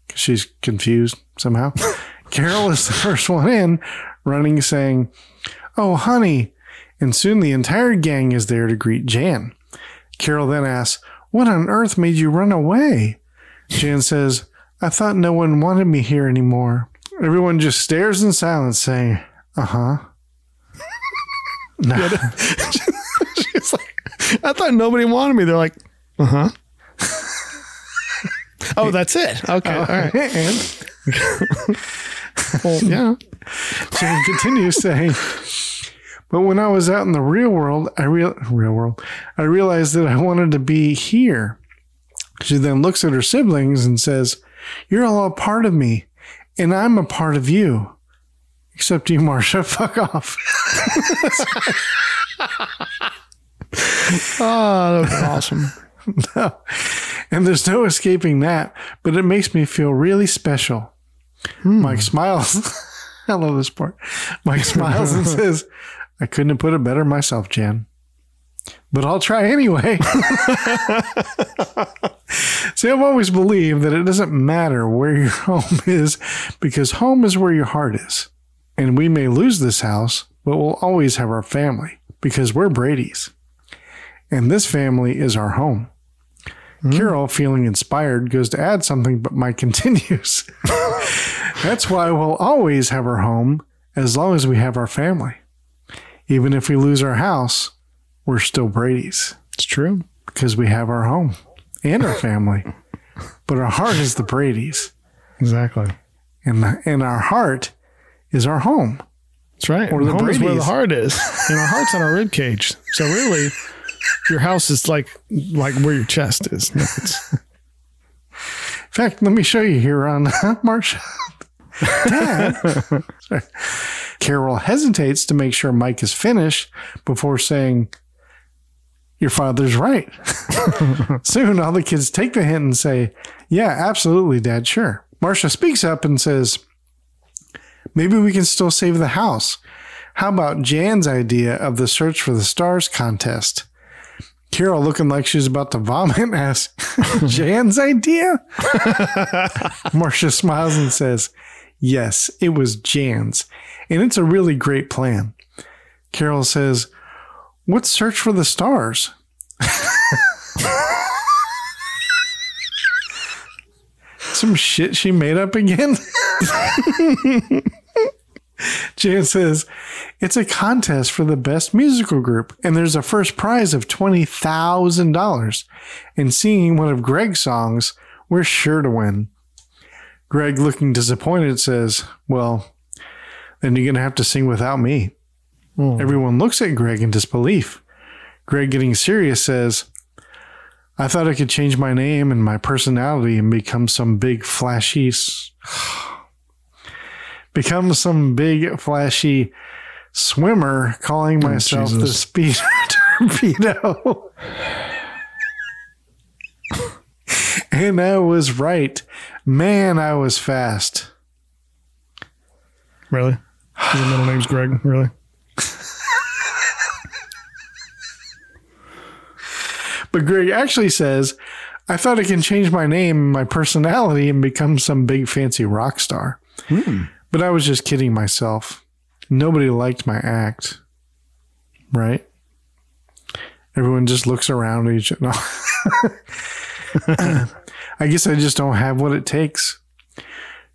'Cause she's confused somehow. Carol is the first one in, running, saying, Oh, honey. And soon the entire gang is there to greet Jan. Carol then asks, What on earth made you run away? Jan says, I thought no one wanted me here anymore. Everyone just stares in silence, saying, Uh huh. no. she's like, "I thought nobody wanted me." They're like, "Uh huh." oh, that's it. Okay, all right. and Well, yeah. Jan continues saying, But when I was out in the real world, I real real world, I realized that I wanted to be here. She then looks at her siblings and says, You're all a part of me, and I'm a part of you. Except you, Marcia. Fuck off. Oh, that was awesome. No. And there's no escaping that, but it makes me feel really special. Hmm. Mike smiles. I love this part. Mike smiles and says, I couldn't have put it better myself, Jan. But I'll try anyway. See, I've always believed that it doesn't matter where your home is because home is where your heart is. And we may lose this house, but we'll always have our family because we're Brady's. And this family is our home. Hmm. Carol, feeling inspired, goes to add something, but Mike continues. That's why we'll always have our home as long as we have our family. Even if we lose our house, we're still Brady's It's true. because we have our home and our family. but our heart is the Brady's, Exactly. and and our heart is our home. That's right. Or the home is where the heart is, and our heart's on our rib cage. So really, your house is like like where your chest is. No, In fact, let me show you here on Marcia. Dad. Carol hesitates to make sure Mike is finished before saying, Your father's right. Soon all the kids take the hint and say, Yeah, absolutely, Dad, sure. Marcia speaks up and says, Maybe we can still save the house. How about Jan's idea of the Search for the Stars contest? Carol, looking like she's about to vomit, asks, Jan's idea? Marcia smiles and says, Yes, it was Jan's, and it's a really great plan. Carol says, What's Search for the Stars? Some shit she made up again? Jan says, It's a contest for the best musical group, and there's a first prize of $20,000. And singing one of Greg's songs, we're sure to win. Greg, looking disappointed, says, Well, then you're going to have to sing without me. Hmm. Everyone looks at Greg in disbelief. Greg, getting serious, says, I thought I could change my name and my personality and become some big flashy, become some big flashy swimmer, calling oh, myself the Jesus. speed torpedo. and I was right. Man, I was fast. Really? Your middle name's Greg. Really? But Greg actually says, I thought I can change my name my personality and become some big fancy rock star. Hmm. But I was just kidding myself. Nobody liked my act. Right? Everyone just looks around at each other. I guess I just don't have what it takes.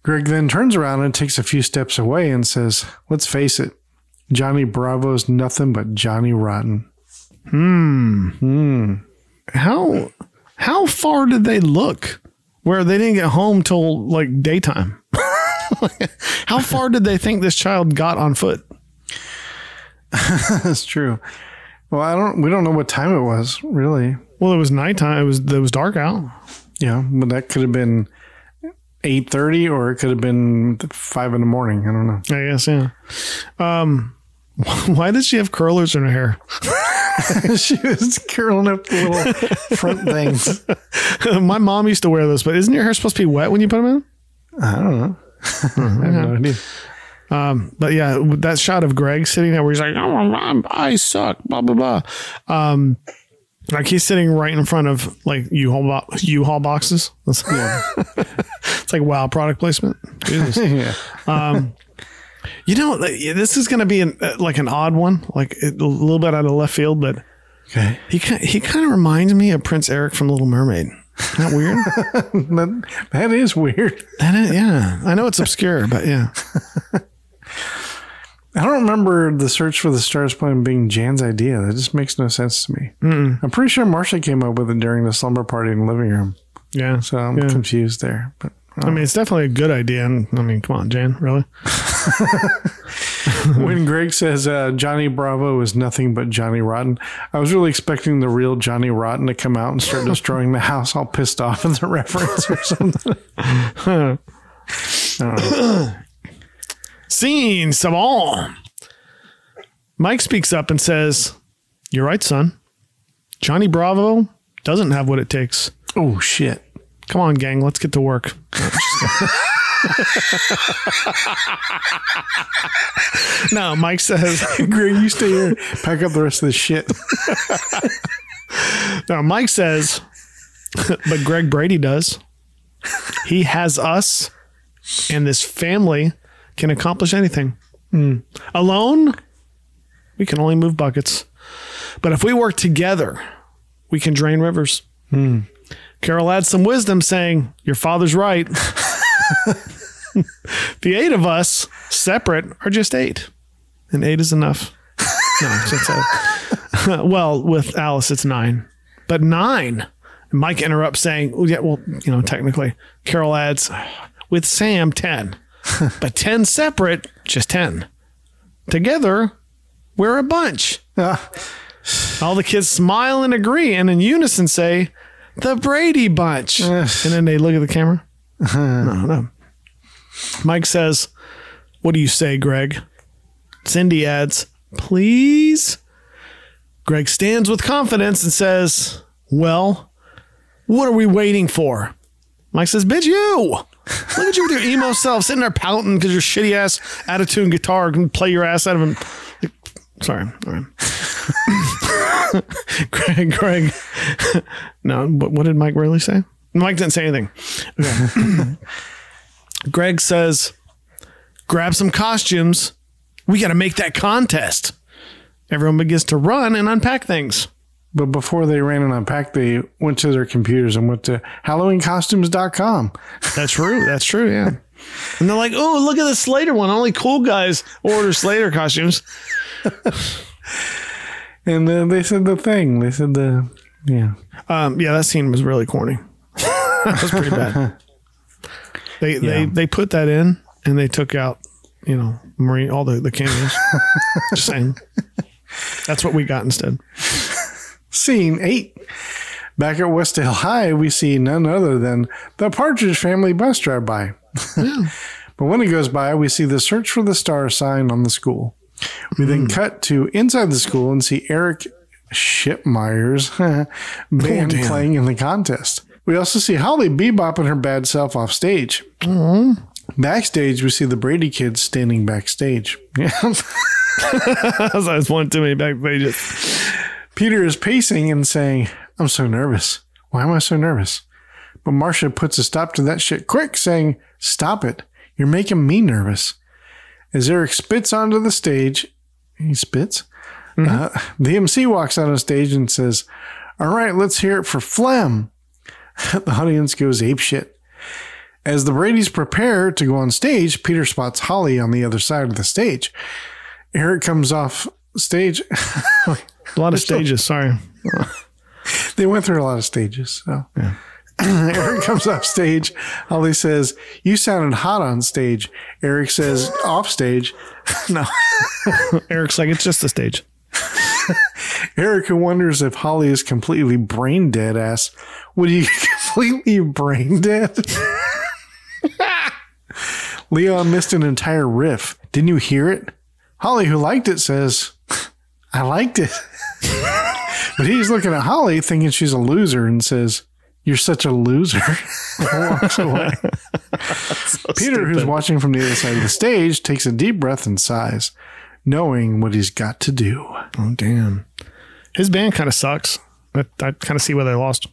Greg then turns around and takes a few steps away and says, Let's face it, Johnny Bravo's nothing but Johnny Rotten. Hmm. How how far did they look? Where they didn't get home till like daytime. how far did they think this child got on foot? That's true. Well, I don't. We don't know what time it was, really. Well, it was nighttime. It was it was dark out. Yeah, but that could have been eight thirty, or it could have been five in the morning. I don't know. I guess, yeah. Um, why did she have curlers in her hair? she was curling up the little front things. My mom used to wear those, but isn't your hair supposed to be wet when you put them in? I don't know. I have no idea. But yeah, that shot of Greg sitting there where he's like, "Oh, I suck," blah blah blah. Um, like he's sitting right in front of like U-Haul bo- U-Haul boxes. That's, it's like wow, product placement. Jesus. yeah. You know, this is going to be an, uh, like an odd one, like a little bit out of left field, but Okay. he he kind of reminds me of Prince Eric from Little Mermaid. Isn't that weird? That, that is weird. that is, yeah, I know it's obscure, but yeah. I don't remember the search for the stars plan being Jan's idea. That just makes no sense to me. I'm pretty sure Marcia came up with it during the slumber party in the living room. Yeah. So I'm Yeah. confused there. But I mean, it's definitely a good idea. And I mean, come on, Jan, really? when Greg says uh, Johnny Bravo is nothing but Johnny Rotten, I was really expecting the real Johnny Rotten to come out and start destroying the house, all pissed off at the reference or something. Scene savant. Mike speaks up and says, You're right, son. Johnny Bravo doesn't have what it takes. Oh shit! Come on, gang, let's get to work. No, Mike says, Greg, you stay here, pack up the rest of this shit. No, Mike says, but Greg Brady does. He has us, and this family can accomplish anything. Hmm. Alone, we can only move buckets. But if we work together, we can drain rivers. Carol adds some wisdom, saying, Your father's right. the eight of us, separate, are just eight. And eight is enough. No, it's uh, a, well, with Alice, it's nine, but nine. Mike interrupts, saying, well, "Yeah, well, you know, technically." Carol adds, "With Sam, ten, but ten separate, just ten. Together, we're a bunch." All the kids smile and agree, and in unison say, "The Brady Bunch." and then they look at the camera. Uh-huh. no, no. Mike says, "What do you say, Greg?" Cindy adds, "Please." Greg stands with confidence and says, Well, what are we waiting for? Mike says, Bitch, you. Look at you with your emo self sitting there pouting because your shitty ass attitude and guitar can play your ass out of him. Sorry. All right. Greg, Greg. No, but what did Mike really say? Mike didn't say anything. Okay. Greg says, grab some costumes. We got to make that contest. Everyone begins to run and unpack things. But before they ran and unpacked, they went to their computers and went to HalloweenCostumes.com. That's true. That's true. Yeah. And they're like, oh, look at the Slater one. Only cool guys order Slater costumes. And uh, they said the thing. They said the, yeah. Um, yeah, that scene was really corny. that was pretty bad. They they Yeah. they put that in and they took out, you know, Marine all the the cameos. Just saying. That's what we got instead. Scene eight. Back at Westdale High, we see none other than the Partridge Family bus drive by. But when it goes by, we see the search for the star sign on the school. We then hmm. cut to inside the school and see Eric Shipmeyer's band oh, damn. playing in the contest. We also see Holly bebopping her bad self off stage. Hmm. Backstage, we see the Brady kids standing backstage. Yeah. That's one too many back pages. Peter is pacing and saying, I'm so nervous. Why am I so nervous? But Marcia puts a stop to that shit quick, saying, Stop it. You're making me nervous. As Eric spits onto the stage, he spits. Uh, the MC walks out on stage and says, All right, let's hear it for Phlegm. the audience goes apeshit. As the Brady's prepare to go on stage, Peter spots Holly on the other side of the stage. Eric comes off stage. A lot of stages. Sorry. they went through a lot of stages. So Eric comes off stage. Holly says, You sounded hot on stage. Eric says, Off stage. no. Eric's like it's just the stage. Eric, who wonders if Holly is completely brain dead, asks, Would you completely brain dead? Leon missed an entire riff. Didn't you hear it? Holly, who liked it, says, I liked it. but he's looking at Holly thinking she's a loser and says, You're such a loser. Walks away. Peter, who's watching from the other side of the stage, takes a deep breath and sighs, knowing what he's got to do. Oh damn. His band kind of sucks. I, I kind of see why they lost.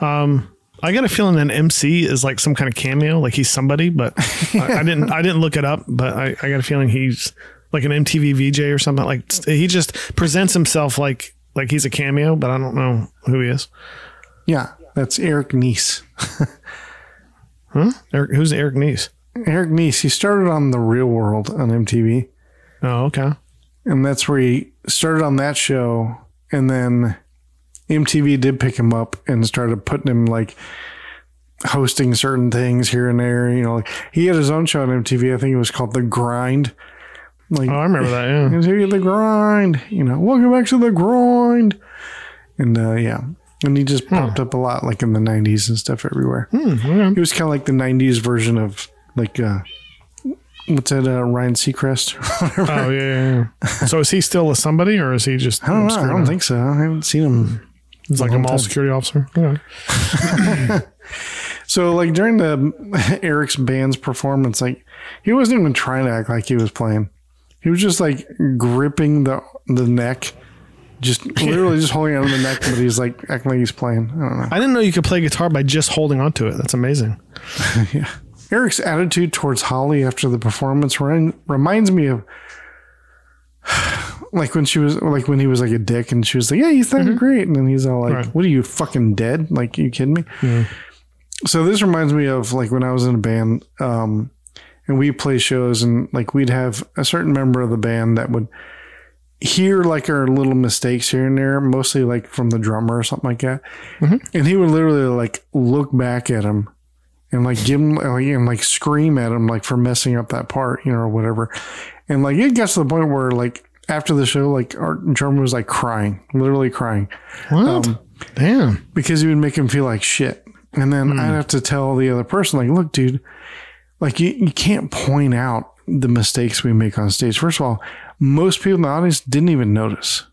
Um, I got a feeling that MC is like some kind of cameo, like he's somebody, but I, I didn't. I didn't look it up, but I, I got a feeling he's like an MTV VJ or something. Like he just presents himself like like he's a cameo, but I don't know who he is. Yeah, that's Eric Nies. Eric, who's Eric Nies? Eric Nies, he started on The Real World on MTV. Oh, okay. And that's where he started on that show. And then MTV did pick him up and started putting him like hosting certain things here and there. You know, like he had his own show on MTV. I think it was called The Grind. Like, Oh, I remember that. Yeah. Here the grind. You know, welcome back to the grind. And uh, yeah, and he just popped up a lot, like in the '90s and stuff everywhere. He was kind of like the '90s version of like uh, what's that? Uh, Ryan Seacrest. Oh yeah, yeah, yeah. So is he still a somebody, or is he just? I don't know. I don't think so. I haven't seen him. He's like a mall security officer. Okay. So like during the Eric's band's performance, like he wasn't even trying to act like he was playing. He was just like gripping the the neck, just literally just holding on to the neck, but he's like acting like he's playing. I don't know. I didn't know you could play guitar by just holding onto it. That's amazing. Yeah. Eric's attitude towards Holly after the performance re- reminds me of like when she was like when he was like a dick and she was like, "Yeah, you sound great," and then he's all like, Right. "What are you fucking dead? Like, you kidding me?" So this reminds me of like when I was in a band, um, and we play shows, and like we'd have a certain member of the band that would hear like our little mistakes here and there, mostly like from the drummer or something like that, mm-hmm. and he would literally like look back at him and like give him like, and like scream at him like for messing up that part, you know, or whatever. And like it gets to the point where like after the show, like our drummer was like crying, literally crying, What? Um, Damn. because he would make him feel like shit. And then hmm. I'd have to tell the other person, like, look, dude, like you, you can't point out the mistakes we make on stage. First of all, most people in the audience didn't even notice.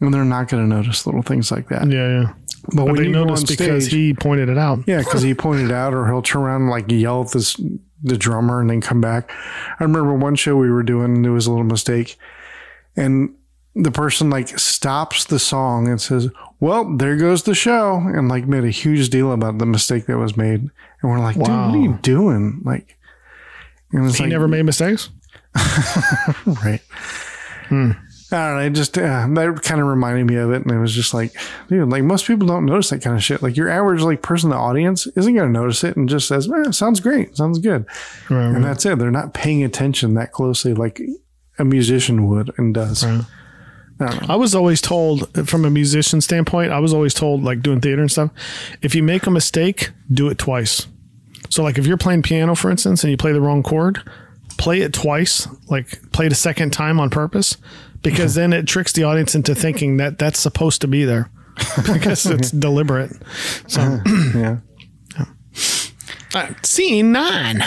And they're not going to notice little things like that. Yeah, yeah. But, But they you go on noticed because he pointed it out. yeah, because he pointed it out, or he'll turn around and like yell at this the drummer and then come back. I remember one show we were doing, and there was a little mistake, and the person like stops the song and says, "Well, there goes the show," and like made a huge deal about the mistake that was made, and we're like, "Dude, what are you doing?" Like, He like, never made mistakes. right. I don't know. It just uh, that kind of reminded me of it, and it was just like, dude, like most people don't notice that kind of shit. Like your average like person in the audience isn't going to notice it and just says, eh, "Sounds great, sounds good," Right, and that's it. They're not paying attention that closely like a musician would and does. I. I was always told, from a musician standpoint, I was always told, like doing theater and stuff, if you make a mistake, do it twice. So, like if you're playing piano, for instance, and you play the wrong chord, play it twice, like play it a second time on purpose, because then it tricks the audience into thinking that that's supposed to be there because it's deliberate. So, Yeah. All right, uh, scene nine.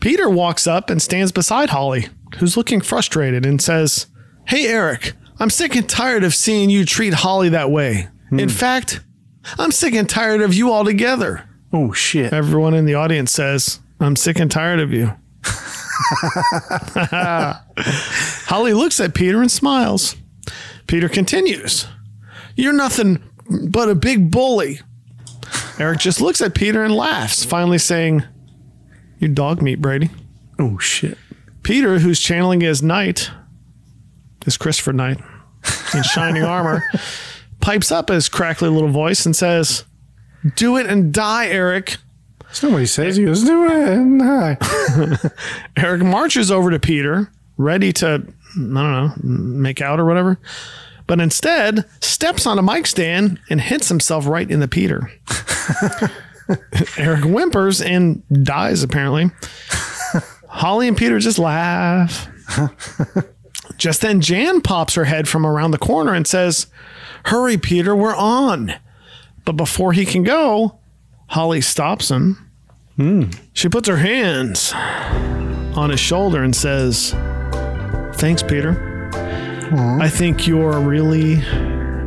Peter walks up and stands beside Holly, who's looking frustrated, and says, Hey, Eric, I'm sick and tired of seeing you treat Holly that way. In hmm. fact, I'm sick and tired of you altogether. Oh shit. Everyone in the audience says, I'm sick and tired of you. Holly looks at Peter and smiles. Peter continues, You're nothing but a big bully. Eric just looks at Peter and laughs, finally saying, You dog meat, Brady. Oh shit. Peter, who's channeling his knight, his Christopher Knight, in shining armor, pipes up his crackly little voice and says, Do it and die, Eric. Somebody says he goes, do it. And hi. Eric marches over to Peter, ready to, I don't know, make out or whatever, but instead steps on a mic stand and hits himself right in the Peter. Eric whimpers and dies, apparently. Holly and Peter just laugh. just then, Jan pops her head from around the corner and says, Hurry, Peter, we're on. But before he can go, Holly stops him. Hmm. She puts her hands on his shoulder and says, Thanks, Peter. I think you're really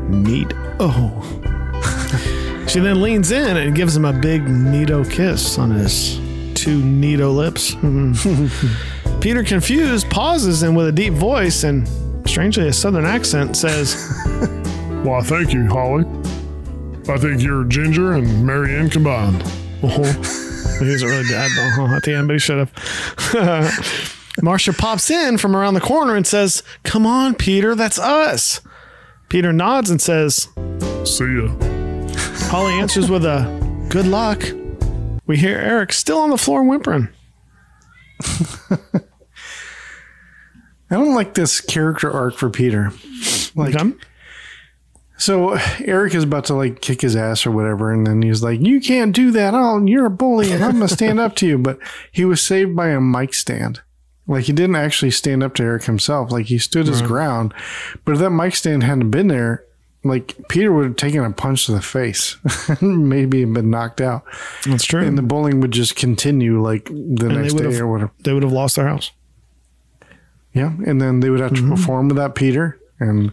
neat. Oh. she then leans in and gives him a big neato kiss on his two neato lips. Peter, confused, pauses and with a deep voice and strangely a southern accent says, Why, thank you, Holly. I think you're Ginger and Mary Ann combined. Oh, he doesn't really dad uh-huh, at the end, but he should have. Marcia pops in from around the corner and says, Come on, Peter, that's us. Peter nods and says, See ya. Holly answers with a good luck. We hear Eric still on the floor whimpering. I don't like this character arc for Peter. Like, Okay? So Eric is about to like kick his ass or whatever, and then he's like, "You can't do that. Oh, you're a bully, and I'm gonna stand up to you." But he was saved by a mic stand. Like he didn't actually stand up to Eric himself. Like he stood his ground. But if that mic stand hadn't been there, like Peter would have taken a punch to the face, maybe been knocked out, That's true. and the bullying would just continue like the And next day or whatever. they would have lost their house. Yeah, and then they would have to Mm-hmm. perform without Peter, and,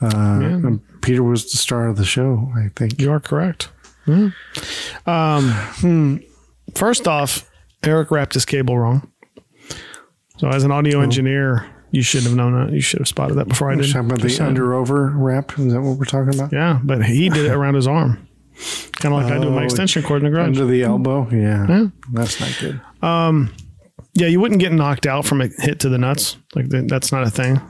uh, and Peter was the star of the show. I think. You are correct. Yeah. Um, hmm. First off, Eric wrapped his cable wrong. So, as an audio engineer, you should have known that. You should have spotted that before I did. talking about the under over wrap. Is that what we're talking about? Yeah, but he did it around his arm, kind of like I do my Oh, extension cord in the garage. Under the elbow. Yeah, Yeah. that's not good. Yeah, you wouldn't get knocked out from a hit to the nuts. Like that's not a thing.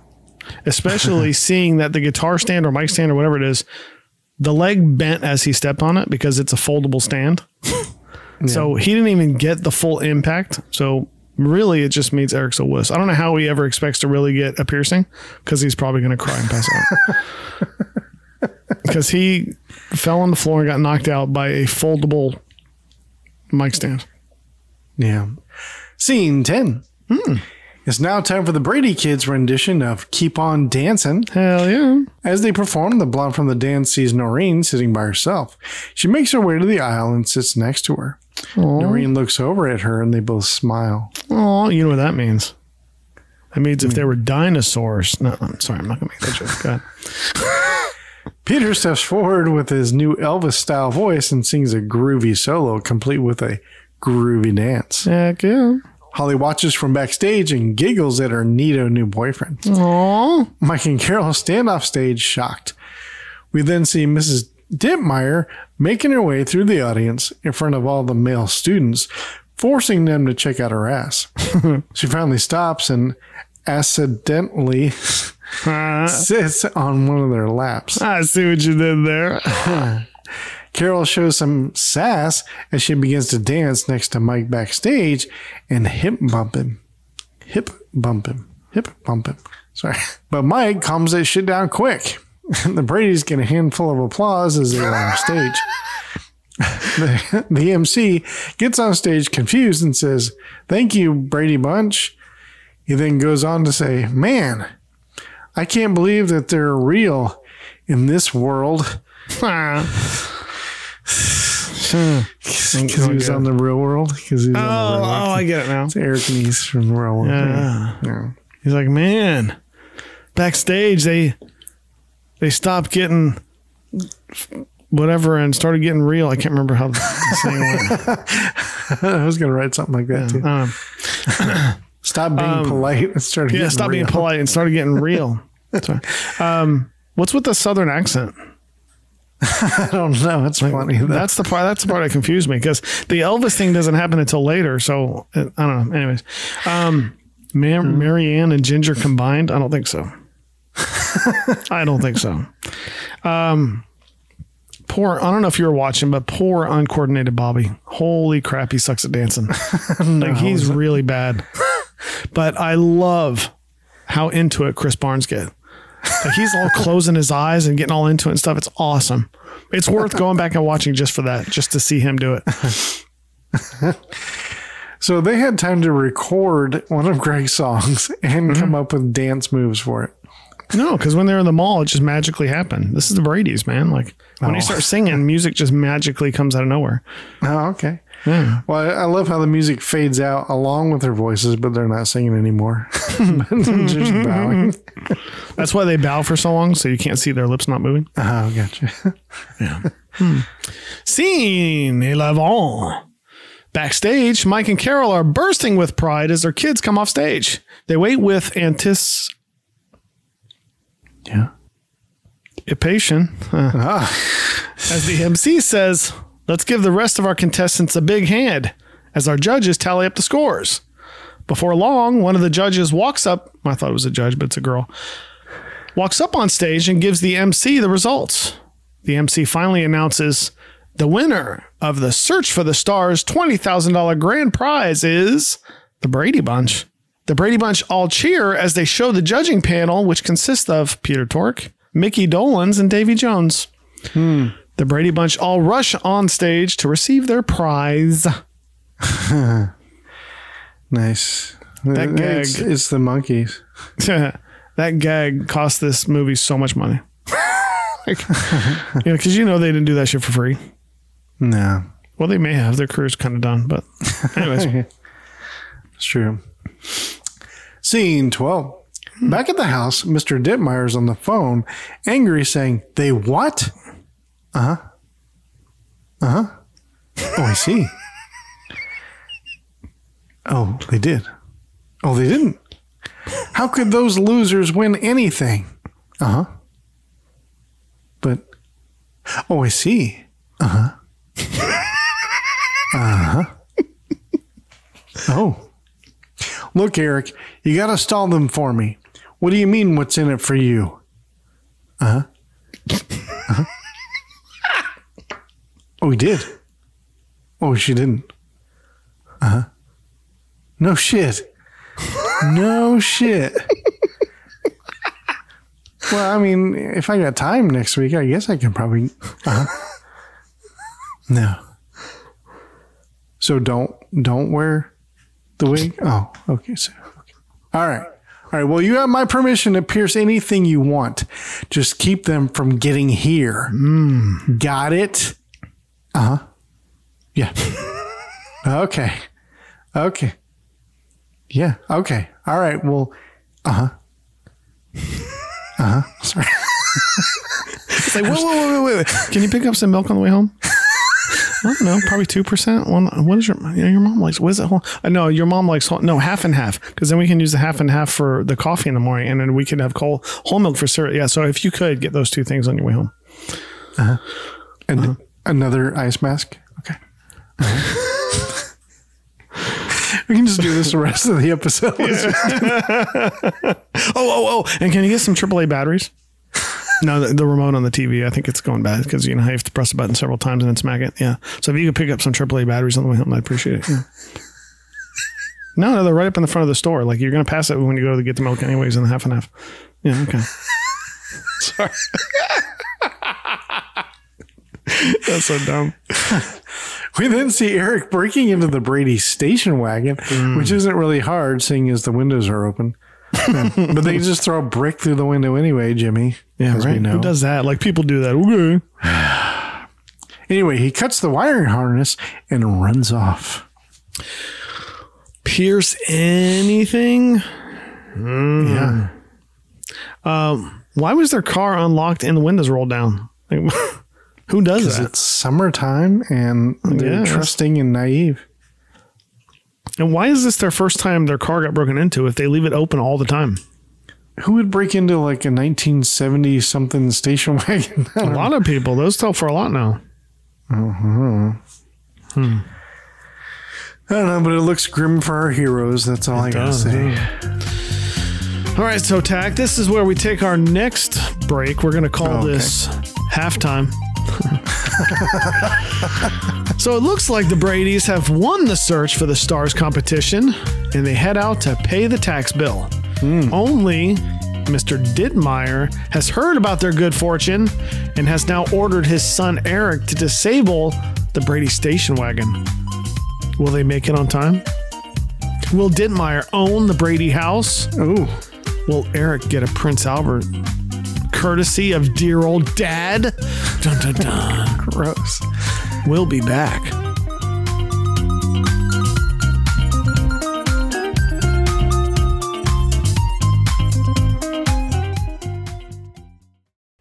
Especially seeing that the guitar stand or mic stand or whatever it is, the leg bent as he stepped on it because it's a foldable stand. So he didn't even get the full impact. So really, it just means Eric's a wuss. I don't know how he ever expects to really get a piercing because he's probably going to cry and pass out. Because he fell on the floor and got knocked out by a foldable mic stand. Yeah. Scene ten. Hmm. It's now time for the Brady Kids rendition of "Keep On Dancing." Hell yeah. As they perform, the blonde from the dance sees Noreen sitting by herself. She makes her way to the aisle and sits next to her. Noreen looks over at her and they both smile. Oh, you know what that means? That means if hmm. there were dinosaurs. No, I'm sorry, I'm not gonna make that joke. Go ahead. Peter steps forward with his new Elvis style voice and sings a groovy solo, complete with a groovy dance. Heck yeah. Holly watches from backstage and giggles at her neato new boyfriend. Aw. Mike and Carol stand off stage shocked. We then see Mrs. Dittmeyer making her way through the audience in front of all the male students, forcing them to check out her ass. she finally stops and accidentally sits on one of their laps. I see what you did there. Carol shows some sass as she begins to dance next to Mike backstage and hip bump him. Hip bump him. Hip bump him. Sorry. But Mike calms that shit down quick. the Brady's get a handful of applause as they are on stage. the, the MC gets on stage confused and says, Thank you, Brady Bunch. He then goes on to say, Man, I can't believe that they're real in this world. Because he was on the real world. Because he was Oh, on the real oh, I get it now. It's Eric Nies from the real world. Yeah. Yeah. He's like, man, backstage they they stopped getting whatever and started getting real. I can't remember how the saying went. I was going to write something like that too. Um, Stop being polite and start yeah, getting stop being real. polite and started getting real. Sorry. Um, what's with the southern accent? I don't know. It's funny. though. That's the part. That's the part that confused me because the Elvis thing doesn't happen until later. So uh, I don't know. Anyways, um, Mar- Mary Ann and Ginger combined? I don't think so. I don't think so. Um, poor. I don't know if you were watching, but poor uncoordinated Bobby. Holy crap, he sucks at dancing. like he's really bad. but I love how into it Chris Barnes get. Like he's all closing his eyes and getting all into it and stuff. It's awesome. It's worth going back and watching just for that, just to see him do it. So they had time to record one of Greg's songs and Mm-hmm. come up with dance moves for it. No, because when they're in the mall, it just magically happened. This is the Brady's, man. Like when you Oh. start singing, music just magically comes out of nowhere. Oh, okay. Yeah. Well, I I love how the music fades out along with their voices, but they're not singing anymore. Just bowing. That's why they bow for so long, so you can't see their lips not moving. Oh, gotcha. Yeah. Scene 11. Backstage, Mike and Carol are bursting with pride as their kids come off stage. They wait with anticipation. Yeah. uh, Ah, as the MC says, let's give the rest of our contestants a big hand as our judges tally up the scores. Before long, one of the judges walks up. I thought it was a judge, but it's a girl. Walks up on stage and gives the MC the results. The MC finally announces the winner of the Search for the Stars $20,000 grand prize is the Brady Bunch. The Brady Bunch all cheer as they show the judging panel, which consists of Peter Tork, Micky Dolenz, and Davy Jones. Hmm. The Brady Bunch all rush on stage to receive their prize. nice. That gag. it's the Monkees. that gag cost this movie so much money. like, yeah, because you know they didn't do that shit for free. No, Well, they may have. Their career's kind of done, but anyways, it's true. Scene 12. Back at the house, Mr. Dittmeyer's on the phone, angry, saying, They what? Uh huh. Uh huh. Oh, I see. oh, they did. Oh, they didn't. How could those losers win anything? Uh huh. But, oh, I see. Uh huh. Uh huh. Oh. Look, Eric, you got to stall them for me. What do you mean, what's in it for you? Uh huh. Oh, he did. Oh, she didn't. Uh huh. No shit. No shit. well, I mean, if I got time next week, I guess I can probably. Uh huh. No. So don't don't wear the wig. Oh, okay. So, okay. all right, all right. Well, you have my permission to pierce anything you want. Just keep them from getting here. Got it? Uh huh. Yeah. okay. Okay. Yeah. Okay. All right. Well. Uh huh. Uh huh. Sorry. it's like, whoa, whoa, whoa, wait, wait, wait. Can you pick up some milk on the way home? I don't know, probably two percent. One, what is your you know, your mom likes? What is it? Whole, uh, no, your mom likes whole, no half and half because then we can use the half and half for the coffee in the morning, and then we can have whole whole milk for cereal. Yeah, so if you could get those two things on your way home, uh-huh. And another ice mask. Okay. we can just do this the rest of the episode. Oh, oh, oh! And can you get some AAA batteries? No, the, the remote on the TV. I think it's going bad because you know how you have to press the button several times and then smack it. Yeah. So if you could pick up some AAA batteries on the way home, I'd appreciate it. Yeah. no, no, they're right up in the front of the store. Like you're gonna pass it when you go to get the milk, anyways, in the half and half. Yeah. Okay. Sorry. That's so dumb. We then see Eric breaking into the Brady station wagon, Mm. which isn't really hard, seeing as the windows are open. but they just throw a brick through the window anyway, Jimmy. Yeah, right. Who does that? Like people do that. Okay. Anyway, he cuts the wiring harness and runs off. Pierce anything? Yeah. Why was their car unlocked and the windows rolled down? Like, who does that? it's summertime and they're Yes. trusting and naive. And why is this their first time their car got broken into if they leave it open all the time? Who would break into like a 1970 something station wagon? a lot of people. Those tell for a lot now. Hmm. I don't know, but it looks grim for our heroes. That's all I gotta say. All right, so Tach, this is where we take our next break. We're going to call Okay. this halftime. so it looks like the Brady's have won the search for the Stars competition and they head out to pay the tax bill. Hmm. Only Mr. Dittmeyer has heard about their good fortune and has now ordered his son Eric to disable the Brady station wagon. Will they make it on time? Will Dittmeyer own the Brady house? Ooh. Will Eric get a Prince Albert courtesy of dear old dad? Dun dun dun. Gross. We'll be back.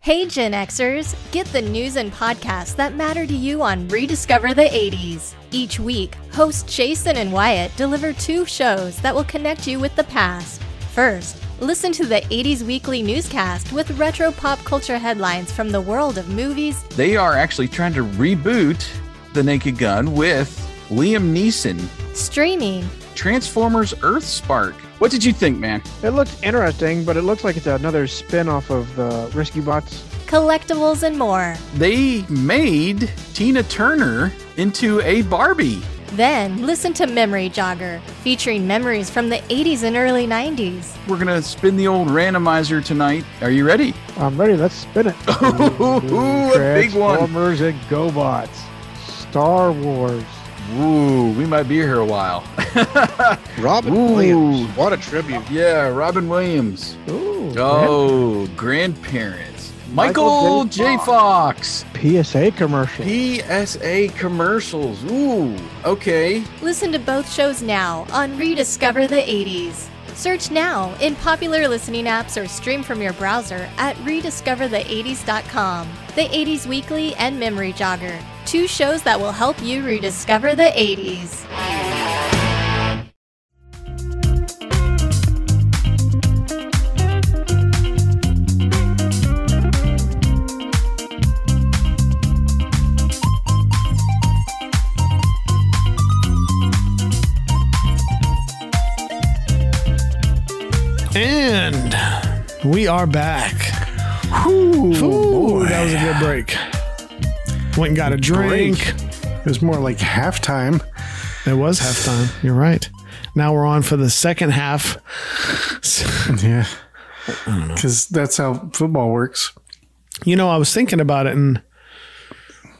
Hey Gen Xers, get the news and podcasts that matter to you on Rediscover the 80s. Each week, hosts Jason and Wyatt deliver two shows that will connect you with the past. First, listen to the 80s Weekly newscast with retro pop culture headlines from the world of movies, They are actually trying to reboot The Naked Gun with Liam Neeson, streaming, Transformers Earth Spark. What did you think, man? It looked interesting, but it looks like it's another spin off of uh, the Rescue Bots. collectibles, and more. They made Tina Turner into a Barbie. Then, listen to Memory Jogger, featuring memories from the 80s and early 90s. We're going to spin the old randomizer tonight. Are you ready? I'm ready. Let's spin it. Ooh, a big one. Transformers and GoBots. Star Wars. Ooh, we might be here a while. Robin Ooh. Williams. What a tribute. yeah, Robin Williams. Ooh. Oh, grandparents. Michael, Michael J. J. Fox. PSA commercials. PSA commercials. Ooh, okay. Listen to both shows now on Rediscover the 80s. Search now in popular listening apps or stream from your browser at rediscoverthe80s.com. The 80s Weekly and Memory Jogger, two shows that will help you rediscover the 80s. We are back. Ooh, that was a good break. Went and got a drink. It was more like halftime. It was halftime. You're right. Now we're on for the second half. Yeah. Because that's how football works. You know, I was thinking about it, and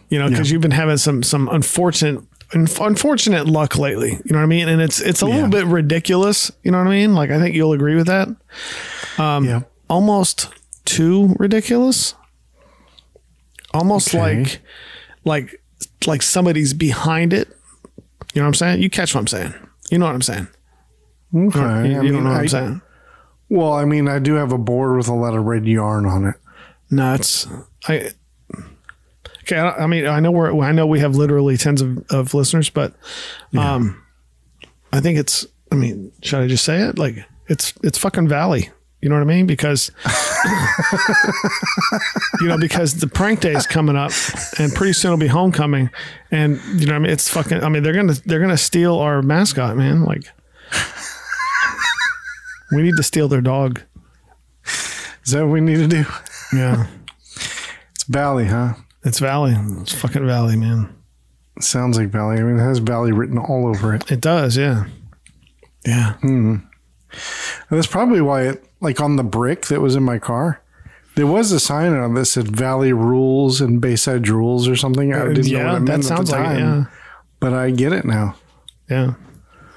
you know, because you've been having some some unfortunate unfortunate luck lately. You know what I mean? And it's it's a little bit ridiculous. You know what I mean? Like I think you'll agree with that. Um, yeah. Almost too ridiculous. Almost Okay. like like like somebody's behind it. You know what I'm saying? You catch what I'm saying? You know what I'm saying? Okay. You, I mean, know what I- I'm saying? Well, I mean, I do have a board with a lot of red yarn on it. No, it's I. Okay, I, I mean, I know we're I know we have literally tens of, of listeners, but um, I think it's. I mean, should I just say it? Like it's it's fucking Valley. You know what I mean? Because you know because the prank day is coming up, and pretty soon it'll be homecoming, and you know what I mean. It's fucking. I mean, they're gonna they're gonna steal our mascot, man. Like we need to steal their dog. Is that what we need to do? Yeah, It's Valley, huh? it's Valley. It's fucking Valley, man. Sounds like Valley. I mean, it has Valley written all over it. It does, yeah. Yeah. Mm-hmm. And that's probably why it, like on the brick that was in my car, there was a sign on it that said Valley Rules and Bayside Rules or something. I uh, didn't know what yeah, it meant that at sounds the like it, time. yeah. but I get it now. Yeah.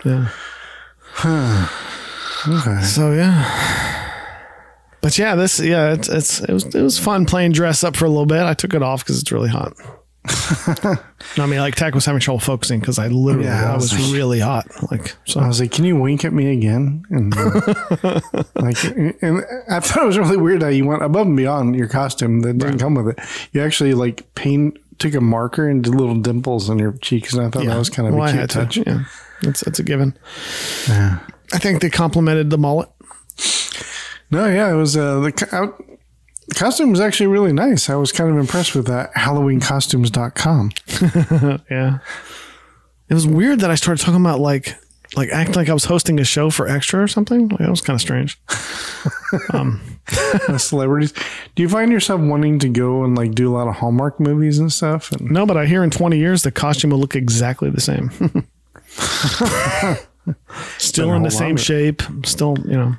Yeah. Okay. So yeah. But yeah, this yeah, it's it's it was it was fun playing dress up for a little bit. I took it off because it's really hot. I mean, like Tach was having trouble focusing because I literally Yeah, I I was was like- really hot. Like so. I was like, "Can you wink at me again?" And uh, like, and I thought it was really weird how you went above and beyond your costume that didn't come with it. You actually like paint took a marker and did little dimples on your cheeks, and I thought that was kind of Well, a I cute had to, touch. Yeah, it's it's a given. Yeah. I think they complimented the mullet. No, yeah, it was uh, the out, the costume was actually really nice. I was kind of impressed with that HalloweenCostumes.com. Yeah. It was weird that I started talking about like like acting like I was hosting a show for extra or something. Like, that was kind of strange. The um, celebrities. Do you find yourself wanting to go and like do a lot of Hallmark movies and stuff? And No, but I hear in 20 years the costume will look exactly the same. still in the same on to it. shape. Still, you know.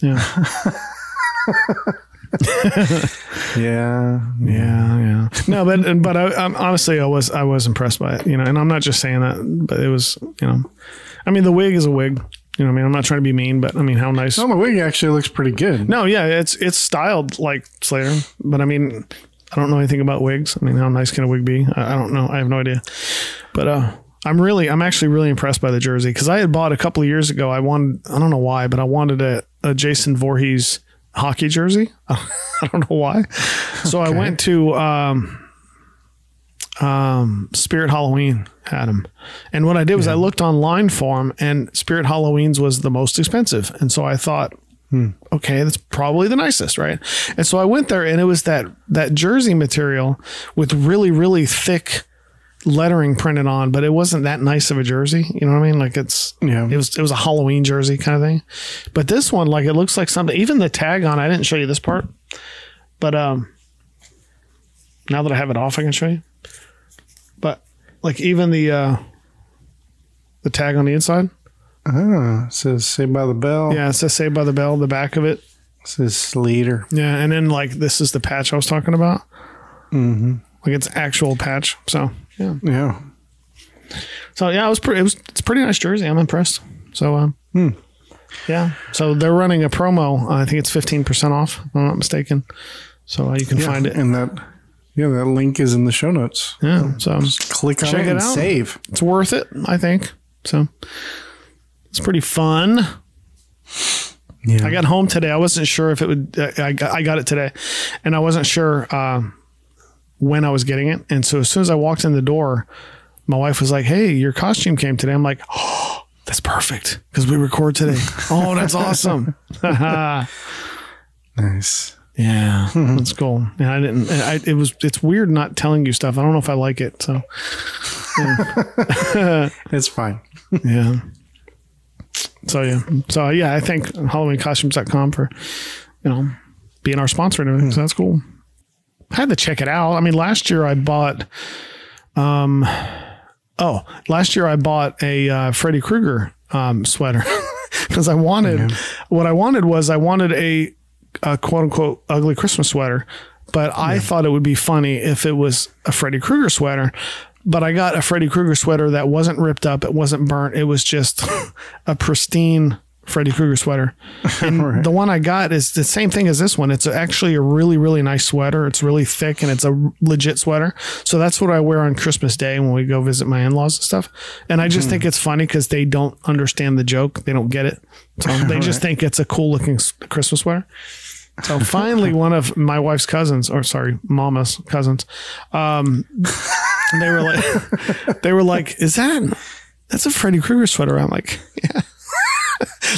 Yeah. yeah, Yeah, yeah. No, but but I, I'm honestly I was I was impressed by it, you know, and I'm not just saying that, but it was, you know, I mean the wig is a wig, you know. what I mean, I'm not trying to be mean, but I mean, how nice. no, the wig actually looks pretty good. No, yeah, it's it's styled like Slayer, but I mean, I don't know anything about wigs. I mean, how nice can a wig be? I, I don't know. I have no idea. But uh, I'm really, I'm actually really impressed by the jersey because I had bought a couple of years ago. I wanted, I don't know why, but I wanted a, a Jason Voorhees hockey jersey. I don't know why. So I went to um, um, Spirit Halloween had them, and what I did was I looked online for them, and Spirit Halloween's was the most expensive, and so I thought okay, that's probably the nicest, right? And so I went there and it was that that jersey material with really really thick lettering printed on, but it wasn't that nice of a jersey. You know what I mean? Like it's Yeah. it was it was a Halloween jersey kind of thing. But this one, like it looks like something. Even the tag on, I didn't show you this part, but um, now that I have it off, I can show you. But like even the uh, the tag on the inside, Ah, says Saved by the Bell. yeah, it says "Saved by the Bell." The back of it, It says Slater. Yeah, and then like this is the patch I was talking about. Mm-hmm. Like it's actual patch. So yeah. Yeah. So yeah, it was pretty. It was it's a pretty nice jersey. I'm impressed. So um, yeah. So they're running a promo. Uh, I think it's fifteen percent off. If I'm not mistaken. So uh, you can yeah. find it. And that, yeah, that link is in the show notes. Yeah. So just Click on it, and save. it's worth it. I think. So it's pretty fun. Yeah. I got home today. I wasn't sure if it would. uh, I got, I got it today, and I wasn't sure um, when I was getting it. And so as soon as I walked in the door, my wife was like, "Hey, your costume came today." I'm like, "Oh, that's perfect because we record today." oh, that's awesome. Nice. Yeah, that's cool. Yeah, I didn't. I, it was. It's weird not telling you stuff. I don't know if I like it. So It's fine. yeah. So yeah. So yeah, I thank HalloweenCostumes.com for you know being our sponsor and everything. So that's cool. I had to check it out. I mean, last year I bought um oh, last year I bought a uh, Freddy Krueger um sweater because I wanted what I wanted was I wanted a, a quote unquote ugly Christmas sweater, but I thought it would be funny if it was a Freddy Krueger sweater. But I got a Freddy Krueger sweater that wasn't ripped up, it wasn't burnt, it was just a pristine Freddy Krueger sweater. And the one I got is the same thing as this one. It's actually a really, really nice sweater. It's really thick and it's a legit sweater. So that's what I wear on Christmas Day when we go visit my in laws and stuff. And I just think it's funny because they don't understand the joke. They don't get it. So they just think it's a cool looking Christmas sweater. So finally, one of my wife's cousins, or sorry, mama's cousins, um, they were like, they were like, "Is that that's a Freddy Krueger sweater?" I'm like, "Yeah."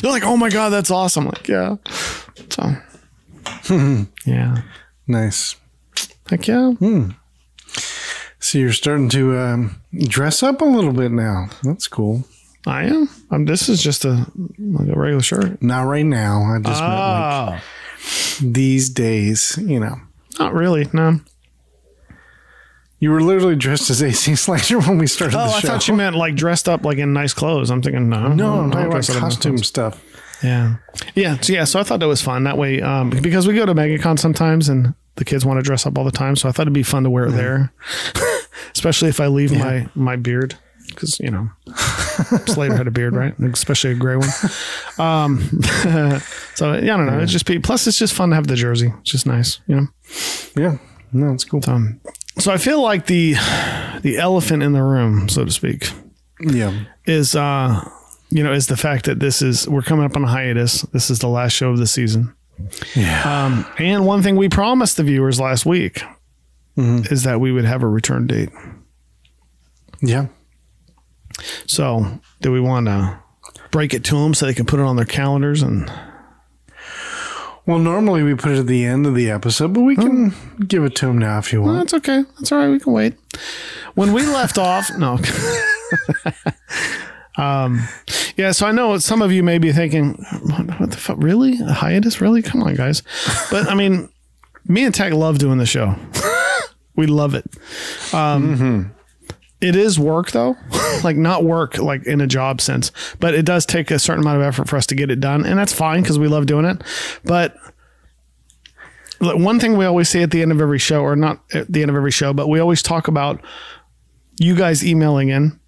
They're like, "Oh my god, that's awesome!" Like, yeah. So, yeah, Nice. heck yeah. So you're starting to um, dress up a little bit now. That's cool. I am. Um, this is just a like a regular shirt. Not right now. I just meant Oh, like these days, you know. not really. No. You were literally dressed as AC Slater when we started Oh, I show. thought you meant like dressed up like in nice clothes. I'm thinking no. no, I'm talking about dressed up in nice costume stuff. Yeah. Yeah. So, yeah. So I thought that was fun. That way, um, because we go to MegaCon sometimes and the kids want to dress up all the time. So I thought it'd be fun to wear it there, especially if I leave my, my beard. because you know Slater had a beard, right? Especially a gray one. Um, so yeah, I don't know. It's just be plus it's just fun to have the jersey. It's just nice, you know. Yeah. No, it's cool. Um, so I feel like the the elephant in the room, so to speak, Yeah. is uh you know is the fact that this is we're coming up on a hiatus. This is the last show of the season. Yeah. Um, and one thing we promised the viewers last week is that we would have a return date. Yeah. So, do we want to break it to them so they can put it on their calendars? And Well, normally we put it at the end of the episode, but we can give it to him now if you want. that's okay. That's all right. We can wait. When we left off, no. um, yeah. So I know some of you may be thinking, what, what the fuck? Really? A hiatus? Really? Come on, guys. But I mean, me and Tach love doing the show. we love it. Um, It is work though, like not work like in a job sense, but it does take a certain amount of effort for us to get it done, and that's fine because we love doing it. But one thing we always say at the end of every show, or not at the end of every show, but we always talk about you guys emailing in,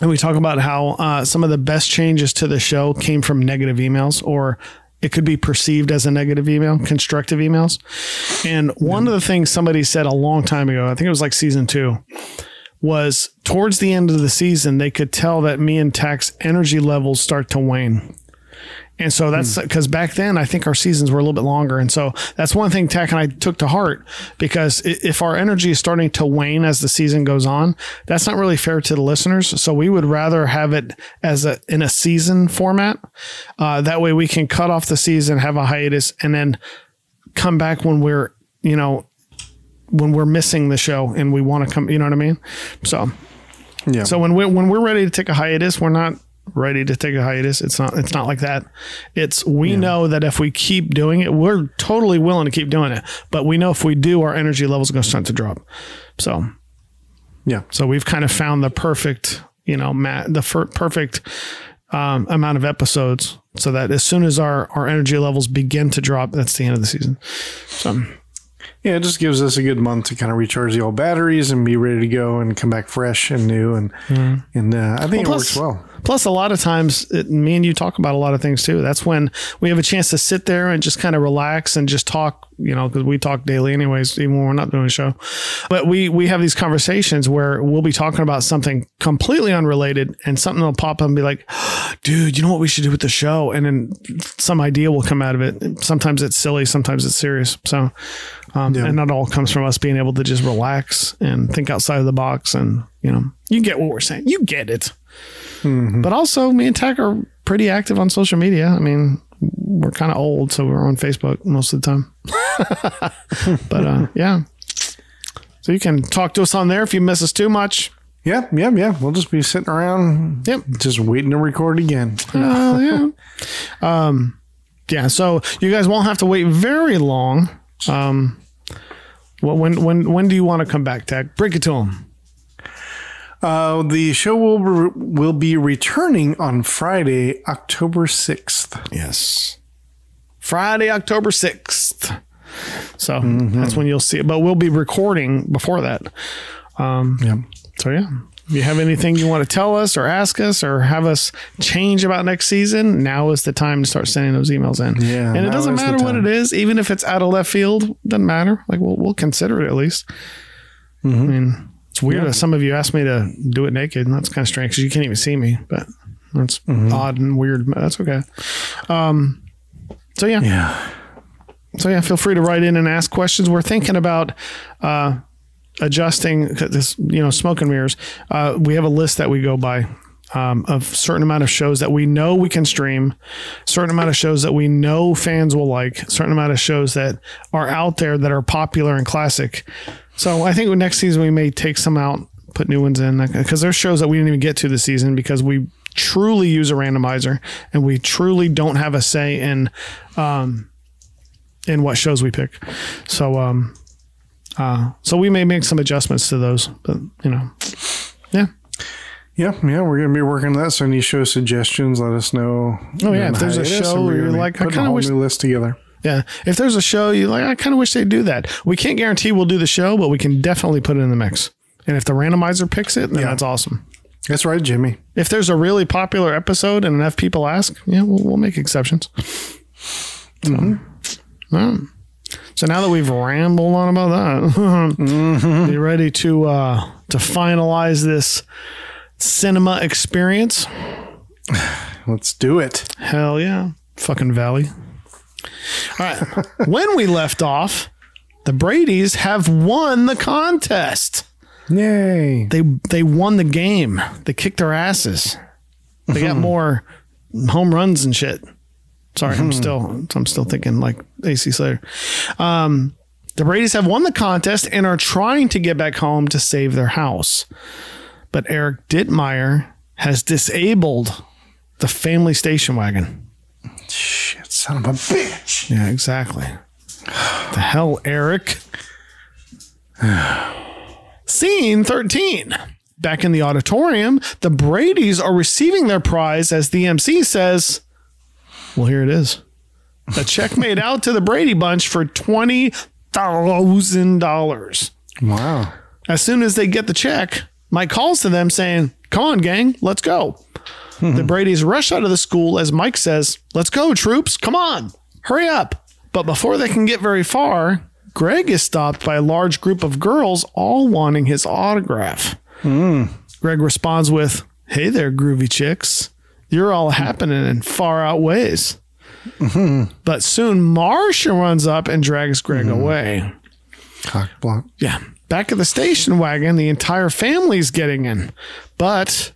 and we talk about how uh, some of the best changes to the show came from negative emails, or it could be perceived as a negative email, constructive emails. And one of the things somebody said a long time ago, I think it was like season two, was towards the end of the season, they could tell that me and Tach's energy levels start to wane. And so that's because back then I think our seasons were a little bit longer. And so that's one thing Tach and I took to heart because if our energy is starting to wane as the season goes on, that's not really fair to the listeners. So we would rather have it as a in a season format. Uh, that way we can cut off the season, have a hiatus, and then come back when we're, you know, when we're missing the show and we want to come, you know what I mean? So Yeah. so when we when we're ready to take a hiatus, we're not ready to take a hiatus. It's not it's not like that. It's we know that if we keep doing it, we're totally willing to keep doing it. But we know if we do, our energy levels are going to start to drop. So yeah. so we've kind of found the perfect, you know, ma- the fir- perfect um, amount of episodes, so that as soon as our our energy levels begin to drop, that's the end of the season. So Yeah, it just gives us a good month to kind of recharge the old batteries and be ready to go and come back fresh and new. And and uh, I think Well, it works well. Plus, a lot of times, it, me and you talk about a lot of things too. That's when we have a chance to sit there and just kind of relax and just talk. You know, because we talk daily, anyways, even when we're not doing a show. But we we have these conversations where we'll be talking about something completely unrelated, and something will pop up and be like, "Dude, you know what we should do with the show?" And then some idea will come out of it. Sometimes it's silly, sometimes it's serious. So, um, and that all comes from us being able to just relax and think outside of the box, and you know, you get what we're saying. You get it. But also, me and Tach are pretty active on social media. I mean, we're kind of old, so we're on Facebook most of the time. but uh, yeah. So you can talk to us on there if you miss us too much. Yeah, yeah, yeah. We'll just be sitting around, Yep. just waiting to record again. Oh yeah. Um, yeah. So you guys won't have to wait very long. Um, well, when when when do you want to come back, Tech? Break it to them. Uh, the show will be, will be returning on Friday, October sixth. Yes. Friday, October 6th. So that's when you'll see it. But we'll be recording before that. Um, Yeah. So, yeah. If you have anything you want to tell us or ask us or have us change about next season, now is the time to start sending those emails in. Yeah, And it doesn't matter what it is, even if it's out of left field, doesn't matter. Like, we'll, we'll consider it at least. I mean, it's weird that some of you asked me to do it naked, and that's kind of strange because you can't even see me, but that's odd and weird, but that's okay. Um, so, yeah. Yeah. So yeah, feel free to write in and ask questions. We're thinking about uh, adjusting this, you know, smoke and mirrors. Uh, we have a list that we go by um, of certain amount of shows that we know we can stream, certain amount of shows that we know fans will like, certain amount of shows that are out there that are popular and classic. So I think next season we may take some out, put new ones in because there's shows that we didn't even get to this season because we truly use a randomizer and we truly don't have a say in um, in what shows we pick. So um uh so we may make some adjustments to those, but you know. Yeah. Yeah, yeah, we're gonna be working on that. So any show suggestions, let us know. Oh, yeah, if there's a show we're you're like, I kinda wish- new list together. Yeah. If there's a show you like, I kind of wish they'd do that. We can't guarantee we'll do the show, but we can definitely put it in the mix. And if the randomizer picks it, then Yeah. that's awesome. That's right, Jimmy. If there's a really popular episode and enough people ask, yeah, we'll, we'll make exceptions. So, yeah. so now that we've rambled on about that, are you ready to uh, to finalize this cinema experience? Let's do it. Hell yeah. Fucking Valley. All right. when we left off, the Brady's have won the contest. Yay. They they won the game. They kicked their asses. They got more home runs and shit. Sorry, I'm still I'm still thinking like AC Slater. Um, the Brady's have won the contest and are trying to get back home to save their house. But Eric Dittmeyer has disabled the family station wagon. Son of a bitch. Yeah, exactly. the hell, Eric. Scene 13. Back in the auditorium, the Brady's are receiving their prize as the MC says, Well, here it is. A check made out to the Brady bunch for $20,000. Wow. As soon as they get the check, Mike calls to them saying, Come on, gang, let's go. The mm-hmm. Brady's rush out of the school as Mike says, Let's go, troops, come on, hurry up. But before they can get very far, Greg is stopped by a large group of girls all wanting his autograph. Mm. Greg responds with, Hey there, groovy chicks. You're all happening in far out ways. Mm-hmm. But soon Marcia runs up and drags Greg mm-hmm. away. Cock block. Yeah. Back at the station wagon, the entire family's getting in. But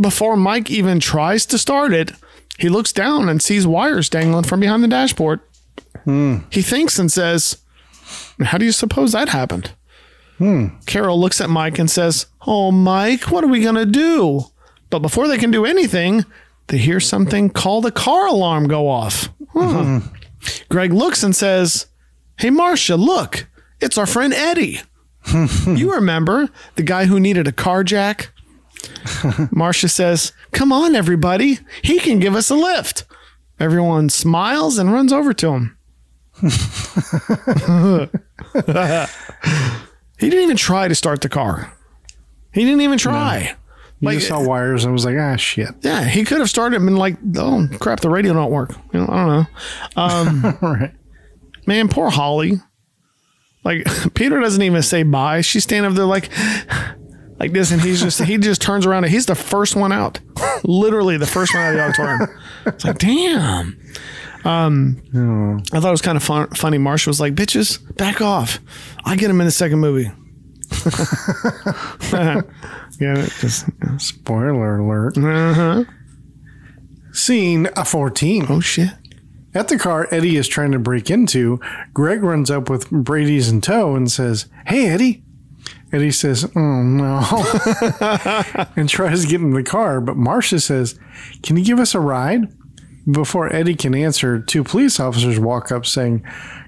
before Mike even tries to start it, he looks down and sees wires dangling from behind the dashboard. Hmm. He thinks and says, How do you suppose that happened? Hmm. Carol looks at Mike and says, Oh, Mike, what are we going to do? But before they can do anything, they hear something called the car alarm go off. Huh. Hmm. Greg looks and says, Hey, Marcia, look, it's our friend Eddie. you remember the guy who needed a car jack? Marcia says, Come on, everybody. He can give us a lift. Everyone smiles and runs over to him. he didn't even try to start the car. He didn't even try. You Like- just saw wires and was like, ah, shit. Yeah, he could have started and been like, oh crap, the radio don't work. You know, I don't know. Um, right. man, poor Holly. Like Peter doesn't even say bye. She's standing up there like, like this, and he's just he just turns around and he's the first one out. Literally the first one out of the auditorium. It's like, damn. Um, I thought it was kind of fun, funny. Marcia was like, "Bitches, back off! I get him in the second movie." yeah, just Spoiler alert. uh-huh. Scene 14. Oh shit! At the car Eddie is trying to break into, Greg runs up with Brady's in tow and says, Hey, Eddie. Eddie says, Oh, no. and tries to get in the car, but Marcia says, Can you give us a ride? Before Eddie can answer, two police officers walk up saying,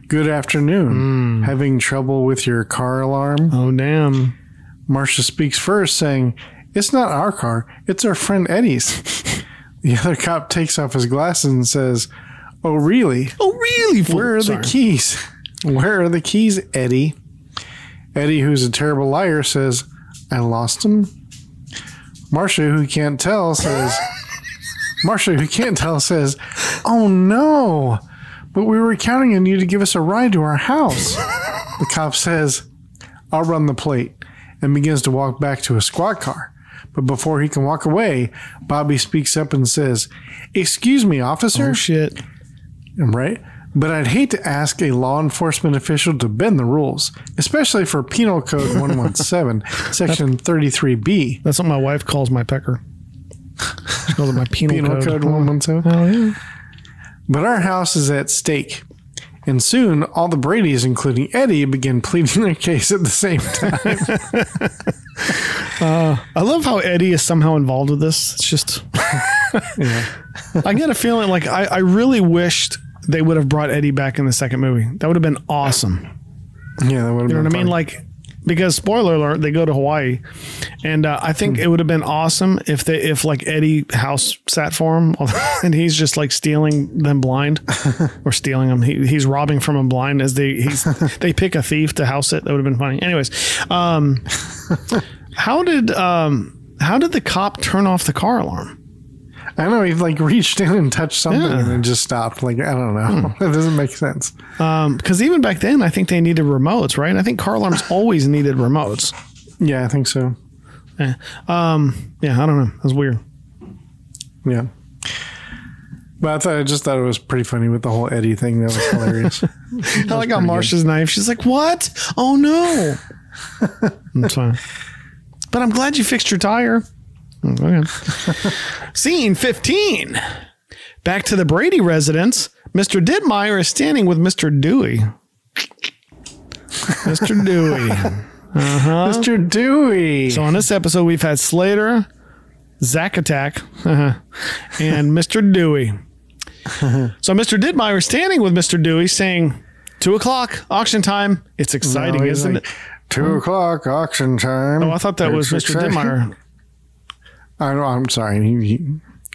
Good afternoon. Mm. Having trouble with your car alarm? Oh damn! Marcia speaks first, saying, It's not our car, it's our friend Eddie's. the other cop takes off his glasses and says, Oh, really? Oh really? Where are Sorry. the keys? Where are the keys, Eddie? Eddie, who's a terrible liar, says, I lost him. Marcia, who can't tell, says, Marcia, who can't tell, says, Oh no, but we were counting on you to give us a ride to our house. the cop says, I'll run the plate and begins to walk back to a squad car. But before he can walk away, Bobby speaks up and says, Excuse me, officer. Oh shit! Right? But I'd hate to ask a law enforcement official to bend the rules, especially for Penal Code 117, Section 33B. That's what my wife calls my pecker. She calls it my penal, Penal code. Code 117. Oh yeah. But our house is at stake. And soon, all the Brady's, including Eddie, begin pleading their case at the same time. Uh, I love how Eddie is somehow involved with this. It's just, I get a feeling like I, I really wished they would have brought Eddie back in the second movie. That would have been awesome. yeah, that would have You know what I mean? Like, because spoiler alert, they go to Hawaii, and uh, I think it would have been awesome if they if like Eddie house sat for him, and he's just like stealing them blind, or stealing them. He, he's robbing from them blind as they he's they pick a thief to house it. That would have been funny. Anyways, um, how did um how did the cop turn off the car alarm? I don't know he like reached in and touched something Yeah. and just stopped. Like I don't know. Hmm. That doesn't make sense. Um, because even back then, I think they needed remotes, right? I think car alarms always needed remotes. Yeah, I think so. Yeah. Um, yeah, I don't know. That's weird. Yeah. But I thought I just thought it was pretty funny with the whole Eddie thing. That was hilarious. I like on Marcia's knife. She's like, "What? Oh no!" That's fine. But I'm glad you fixed your tire. Okay. Scene 15. Back to the Brady residence. Mr. Dittmeyer is standing with Mr. Dewey. Mr. Dewey. Uh-huh. Mr. Dewey. So on this episode, we've had Slater, Zack Attack, and Mr. Dewey. so Mr. Dittmeyer is standing with Mr. Dewey saying, Two o'clock, auction time. It's exciting, No, isn't like, it? Two o'clock auction time. Oh, I thought that was It's Mr. exciting. Dittmeyer. I know. I'm sorry. He, he,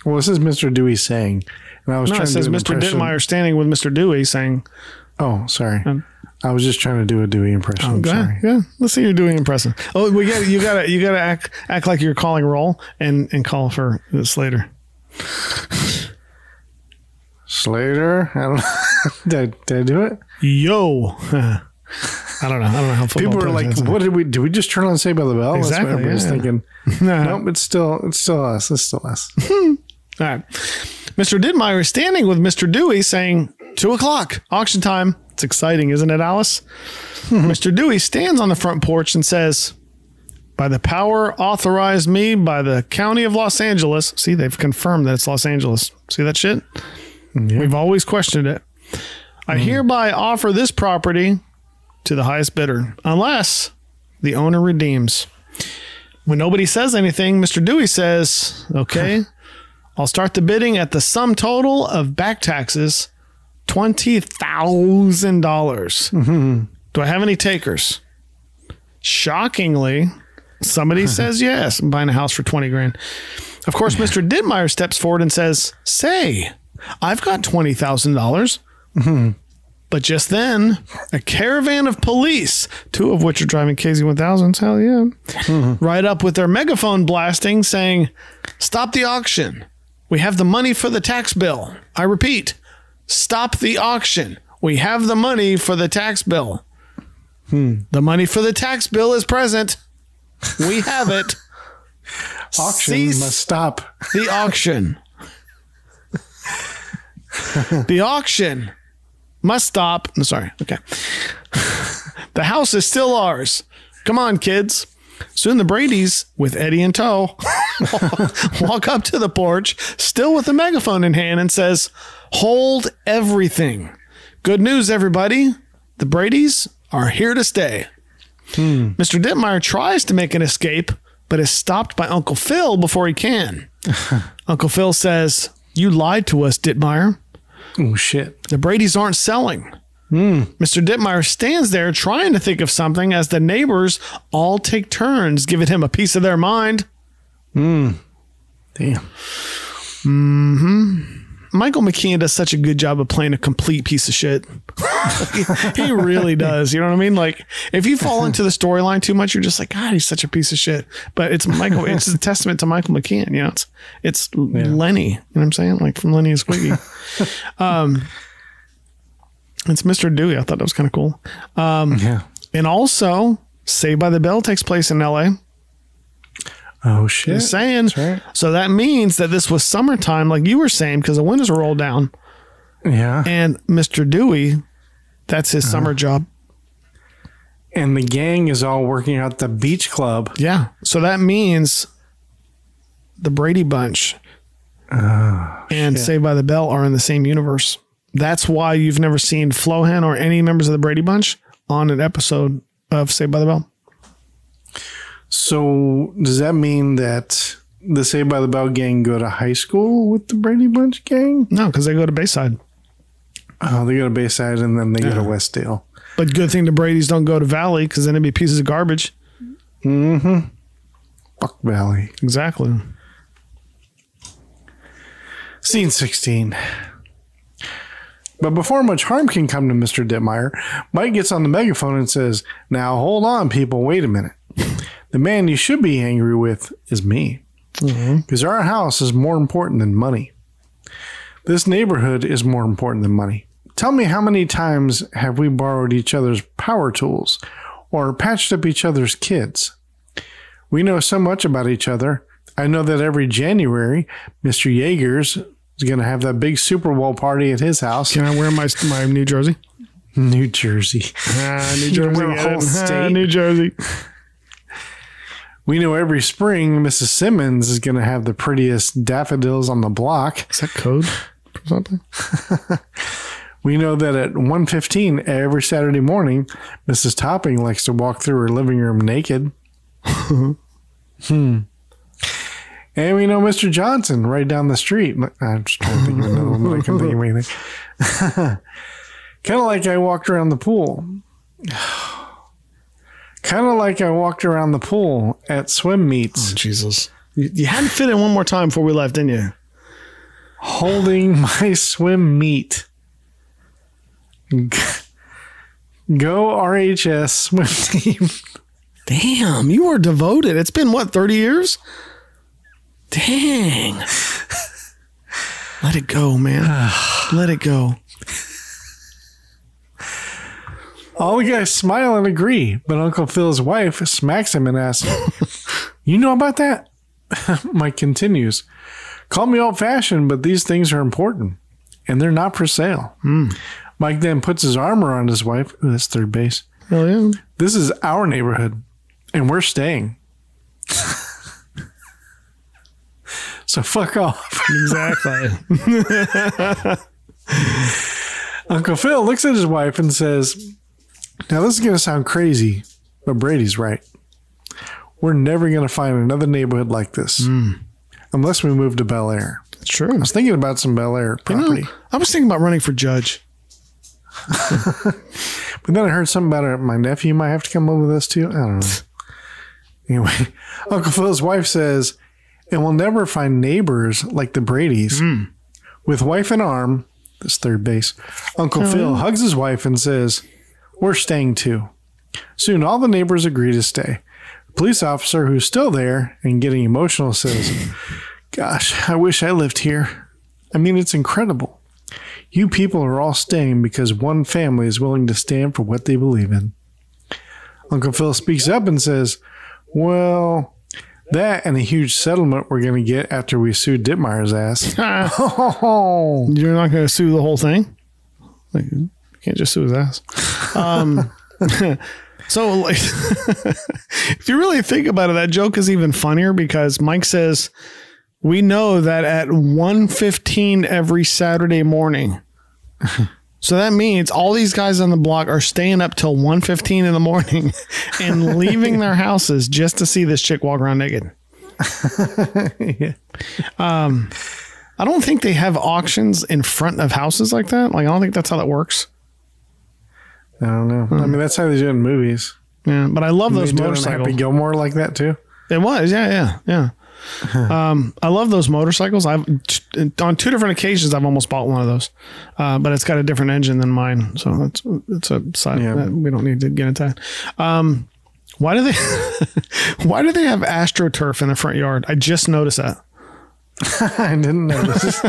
well, this is Mr. Dewey saying, and I was No, trying it to says do an Mr. impression- Dittmeyer standing with Mr. Dewey saying, Oh, sorry. Um, I was just trying to do a Dewey impression. I'm sorry. Yeah, let's see you're doing impressive. Oh, we got you got to you got to act act like you're calling roll and and call for Slater. Slater. I don't know. did, I, did I do it? Yo, I don't know. I don't know how People were like. "What did we? Did we just turn on Saved by the Bell?" Exactly, what everybody's yeah. thinking. nope, it's still it's still us. It's still us. All right. Mr. Dittmeyer is standing with Mr. Dewey saying, Two o'clock, auction time. It's exciting, isn't it, Alice? Mr. Dewey stands on the front porch and says, By the power authorized me by the county of Los Angeles. See, they've confirmed that it's Los Angeles. See that shit? We've always questioned it. I hmm. hereby offer this property to the highest bidder, unless the owner redeems. When nobody says anything, Mr. Dewey says, Okay, I'll start the bidding at the sum total of back taxes $20,000. dollars mm-hmm. Do I have any takers? Shockingly, somebody says yes. I'm buying a house for 20 grand. Of course, Mr. Dittmeyer steps forward and says, Say, I've got $20,000. dollars mm-hmm. But just then, a caravan of police, two of which are driving KZ1000s, hell yeah, mm-hmm. right up with their megaphone blasting, saying, Stop the auction. We have the money for the tax bill. I repeat, stop the auction. We have the money for the tax bill. Hmm. The money for the tax bill is present. We have it. Auction Cease must stop. the auction. the auction must stop. I'm sorry. Okay. the house is still ours. Come on, kids. Soon the Brady's, with Eddie in tow, walk up to the porch, still with the megaphone in hand, and says, Hold everything. Good news, everybody. The Brady's are here to stay. Hmm. Mr. Dittmeyer tries to make an escape, but is stopped by Uncle Phil before he can. Uncle Phil says, You lied to us, Dittmeyer. Oh shit. The Brady's aren't selling. Hmm. Mr. Dittmeyer stands there trying to think of something as the neighbors all take turns giving him a piece of their mind. Hmm. Damn. Mm-hmm. Michael McKean does such a good job of playing a complete piece of shit. he really does. You know what I mean? Like, if you fall into the storyline too much, you're just like, God, he's such a piece of shit. But it's Michael. it's a testament to Michael McKean. You know, it's it's Lenny. You know what I'm saying? Like from Lenny and Squiggy. um, it's Mr. Dewey. I thought that was kind of cool. Um, Yeah. And also, Saved by the Bell takes place in L.A. Oh shit. Just saying. right. So that means that this was summertime, like you were saying, because the windows were rolled down. Yeah. And Mr. Dewey, that's his Uh-huh. summer job. And the gang is all working out the beach club. Yeah. So that means the Brady Bunch and Saved by the Bell are in the same universe. That's why you've never seen Flohan or any members of the Brady Bunch on an episode of Saved by the Bell. So does that mean that the Saved by the Bell gang go to high school with the Brady Bunch gang? No, because they go to Bayside. Oh, they go to Bayside and then they go to Westdale. But good thing the Brady's don't go to Valley because then it'd be pieces of garbage. Mm-hmm. Buck Valley. Exactly. Scene 16. But before much harm can come to Mr. Dittmeyer, Mike gets on the megaphone and says, Now hold on, people, wait a minute. The man you should be angry with is me. Because our house is more important than money. This neighborhood is more important than money. Tell me how many times have we borrowed each other's power tools or patched up each other's kids? We know so much about each other. I know that every January, Mr. Yeager's is going to have that big Super Bowl party at his house. Can I wear my my New Jersey? New Jersey. Ah, New Jersey. wear a whole? Ah, state? New Jersey. We know every spring Mrs. Simmons is going to have the prettiest daffodils on the block. Is that code for something? We know that at 1.15 every Saturday morning, Mrs. Topping likes to walk through her living room naked. hmm. And we know Mr. Johnson right down the street. I'm just trying to think of another one, but I couldn't think of anything. kind of like I walked around the pool. kind of like I walked around the pool at swim meets. Oh, Jesus. You, you had to fit in one more time before we left, didn't you? holding my swim meet. Go RHS swim team. Damn, you are devoted. It's been what, 30 years? Dang. Let it go, man. Let it go. All the guys smile and agree, but Uncle Phil's wife smacks him and asks, You know about that? Mike continues, Call me old fashioned, but these things are important and they're not for sale. Hmm. Mike then puts his arm around his wife. Ooh, that's third base. Hell yeah. This is our neighborhood and we're staying. so fuck off. Exactly. Uncle Phil looks at his wife and says, Now, this is going to sound crazy, but Brady's right. We're never going to find another neighborhood like this hmm. unless we move to Bel Air. It's true. I was thinking about some Bel Air You know, property, I was thinking about running for judge. but then I heard something about it. My nephew might have to come over with us too. I don't know. anyway, Uncle Phil's wife says, And we'll never find neighbors like the Brady's. Hmm. With wife in arm, this third base, Uncle Phil hugs his wife and says, We're staying too. Soon all the neighbors agree to stay. The police officer who's still there and getting emotional says, Gosh, I wish I lived here. I mean, it's incredible. You people are all staying because one family is willing to stand for what they believe in. Uncle Phil speaks up and says, Well, that and a huge settlement we're going to get after we sue Dittmeyer's ass. You're not going to sue the whole thing? Like, can't just sue his ass. Um, so, like, if you really think about it, that joke is even funnier because Mike says, we know that at 1.15 every Saturday morning. So that means all these guys on the block are staying up till 1.15 in the morning and leaving their houses just to see this chick walk around naked. Um, I don't think they have auctions in front of houses like that. Like I don't think that's how that works. I don't know. I mean, that's how they do it in movies. Yeah, but I love those They do it in Happy motorcycles. Gilmore like that too. It was, yeah, yeah, yeah. um, I love those motorcycles. I've on two different occasions I've almost bought one of those, uh, but it's got a different engine than mine, so that's it's a side. Yeah. that- We don't need to get into that. Um, why do they? why do they have astroturf in the front yard? I just noticed that. I didn't notice.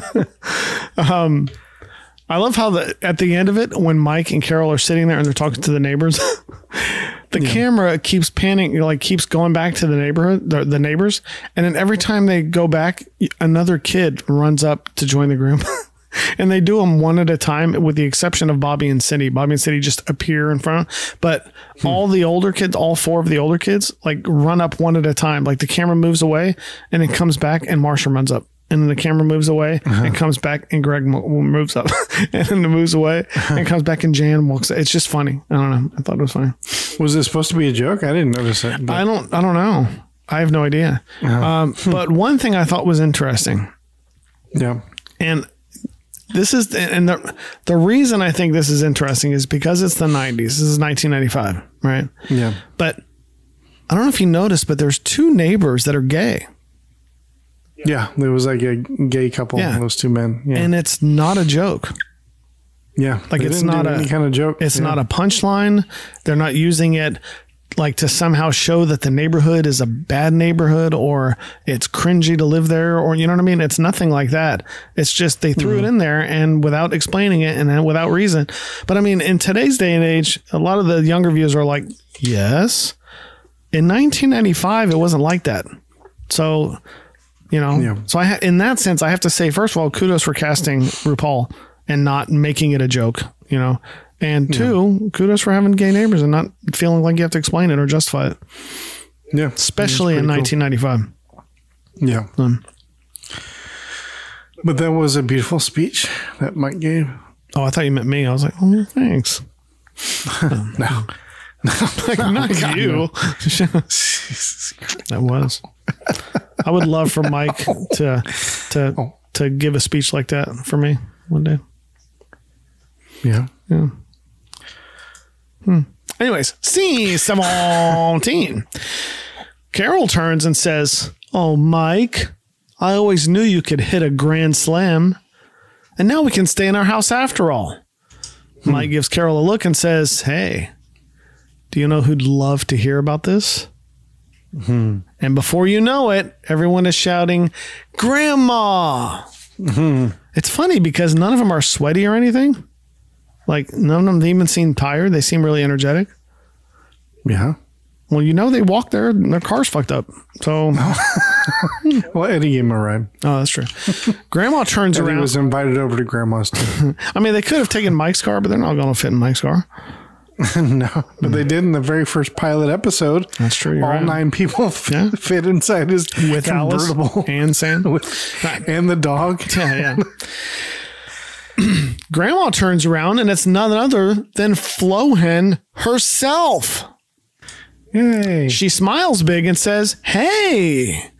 I love how the at the end of it, when Mike and Carol are sitting there and they're talking to the neighbors, the camera keeps panning, you know, like keeps going back to the neighborhood, the, the neighbors, and then every time they go back, another kid runs up to join the group. And they do them one at a time, with the exception of Bobby and Cindy. Bobby and Cindy just appear in front, but hmm. all the older kids, all four of the older kids, like run up one at a time. Like the camera moves away, and it comes back, and Marcia runs up and then the camera moves away and comes back and Greg mo- moves up and then it moves away and comes back and Jan walks. It's just funny. I don't know. I thought it was funny. Was it supposed to be a joke? I didn't notice it. but- I don't. I don't know. I have no idea. Um, but one thing I thought was interesting, yeah. and this is and the the reason I think this is interesting is because it's the '90s. This is 1995, right? Yeah. But I don't know if you noticed, but there's two neighbors that are gay, Yeah. it was like a gay couple, Yeah. those two men. Yeah. and it's not a joke. yeah. like, it's didn't a- any kind of joke. It's Yeah. not a punchline. They're not using it like to somehow show that the neighborhood is a bad neighborhood or it's cringy to live there or you know what I mean? It's nothing like that. It's just they threw it mm-hmm. in there and without explaining it and then without reason. But I mean, in today's day and age, a lot of the younger viewers are like, yes. In 1995, it wasn't like that. So, you know, Yeah. so I ha- in that sense, I have to say, first of all, kudos for casting RuPaul and not making it a joke, you know. And two, kudos for having gay neighbors and not feeling like you have to explain it or justify it, Yeah. especially in 1995. Yeah. Um, But that was a beautiful speech that Mike gave. oh, I thought you meant me. I was like, oh, thanks. No. Like, not you. that was. I would love for Mike to to to give a speech like that for me one day. Yeah. Yeah. Hmm. Anyways, scene 17. Carol turns and says, Oh, Mike, I always knew you could hit a grand slam. And now we can stay in our house after all. Hmm. Mike gives Carol a look and says, Hey, do you know who'd love to hear about this? And before you know it, everyone is shouting, Grandma. It's funny because none of them are sweaty or anything. Like, none of them even seem tired. They seem really energetic. Yeah. Well, you know they walked there and their car's fucked up. So, Well, Eddie gave him a ride. oh, that's true. Grandma turns Eddie around. was invited over to Grandma's. I mean, they could have taken Mike's car, but they're not going to fit in Mike's car. no, but they did in the very first pilot episode. That's true. All right. nine people Yeah. fit inside his with Alice convertible and Sam. with, and the dog. Yeah, yeah. Grandma turns around and it's none other than Flohen herself. Yay. She smiles big and says, Hey,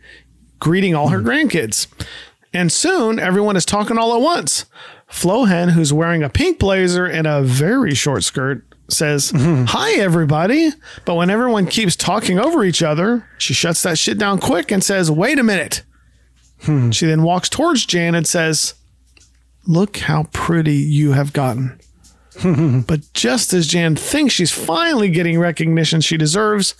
greeting all her hmm. grandkids. And soon everyone is talking all at once. Flohen, who's wearing a pink blazer and a very short skirt, says, mm-hmm. Hi, everybody. But when everyone keeps talking over each other, she shuts that shit down quick and says, Wait a minute. Hmm. She then walks towards Jan and says, Look how pretty you have gotten. but just as Jan thinks she's finally getting recognition she deserves,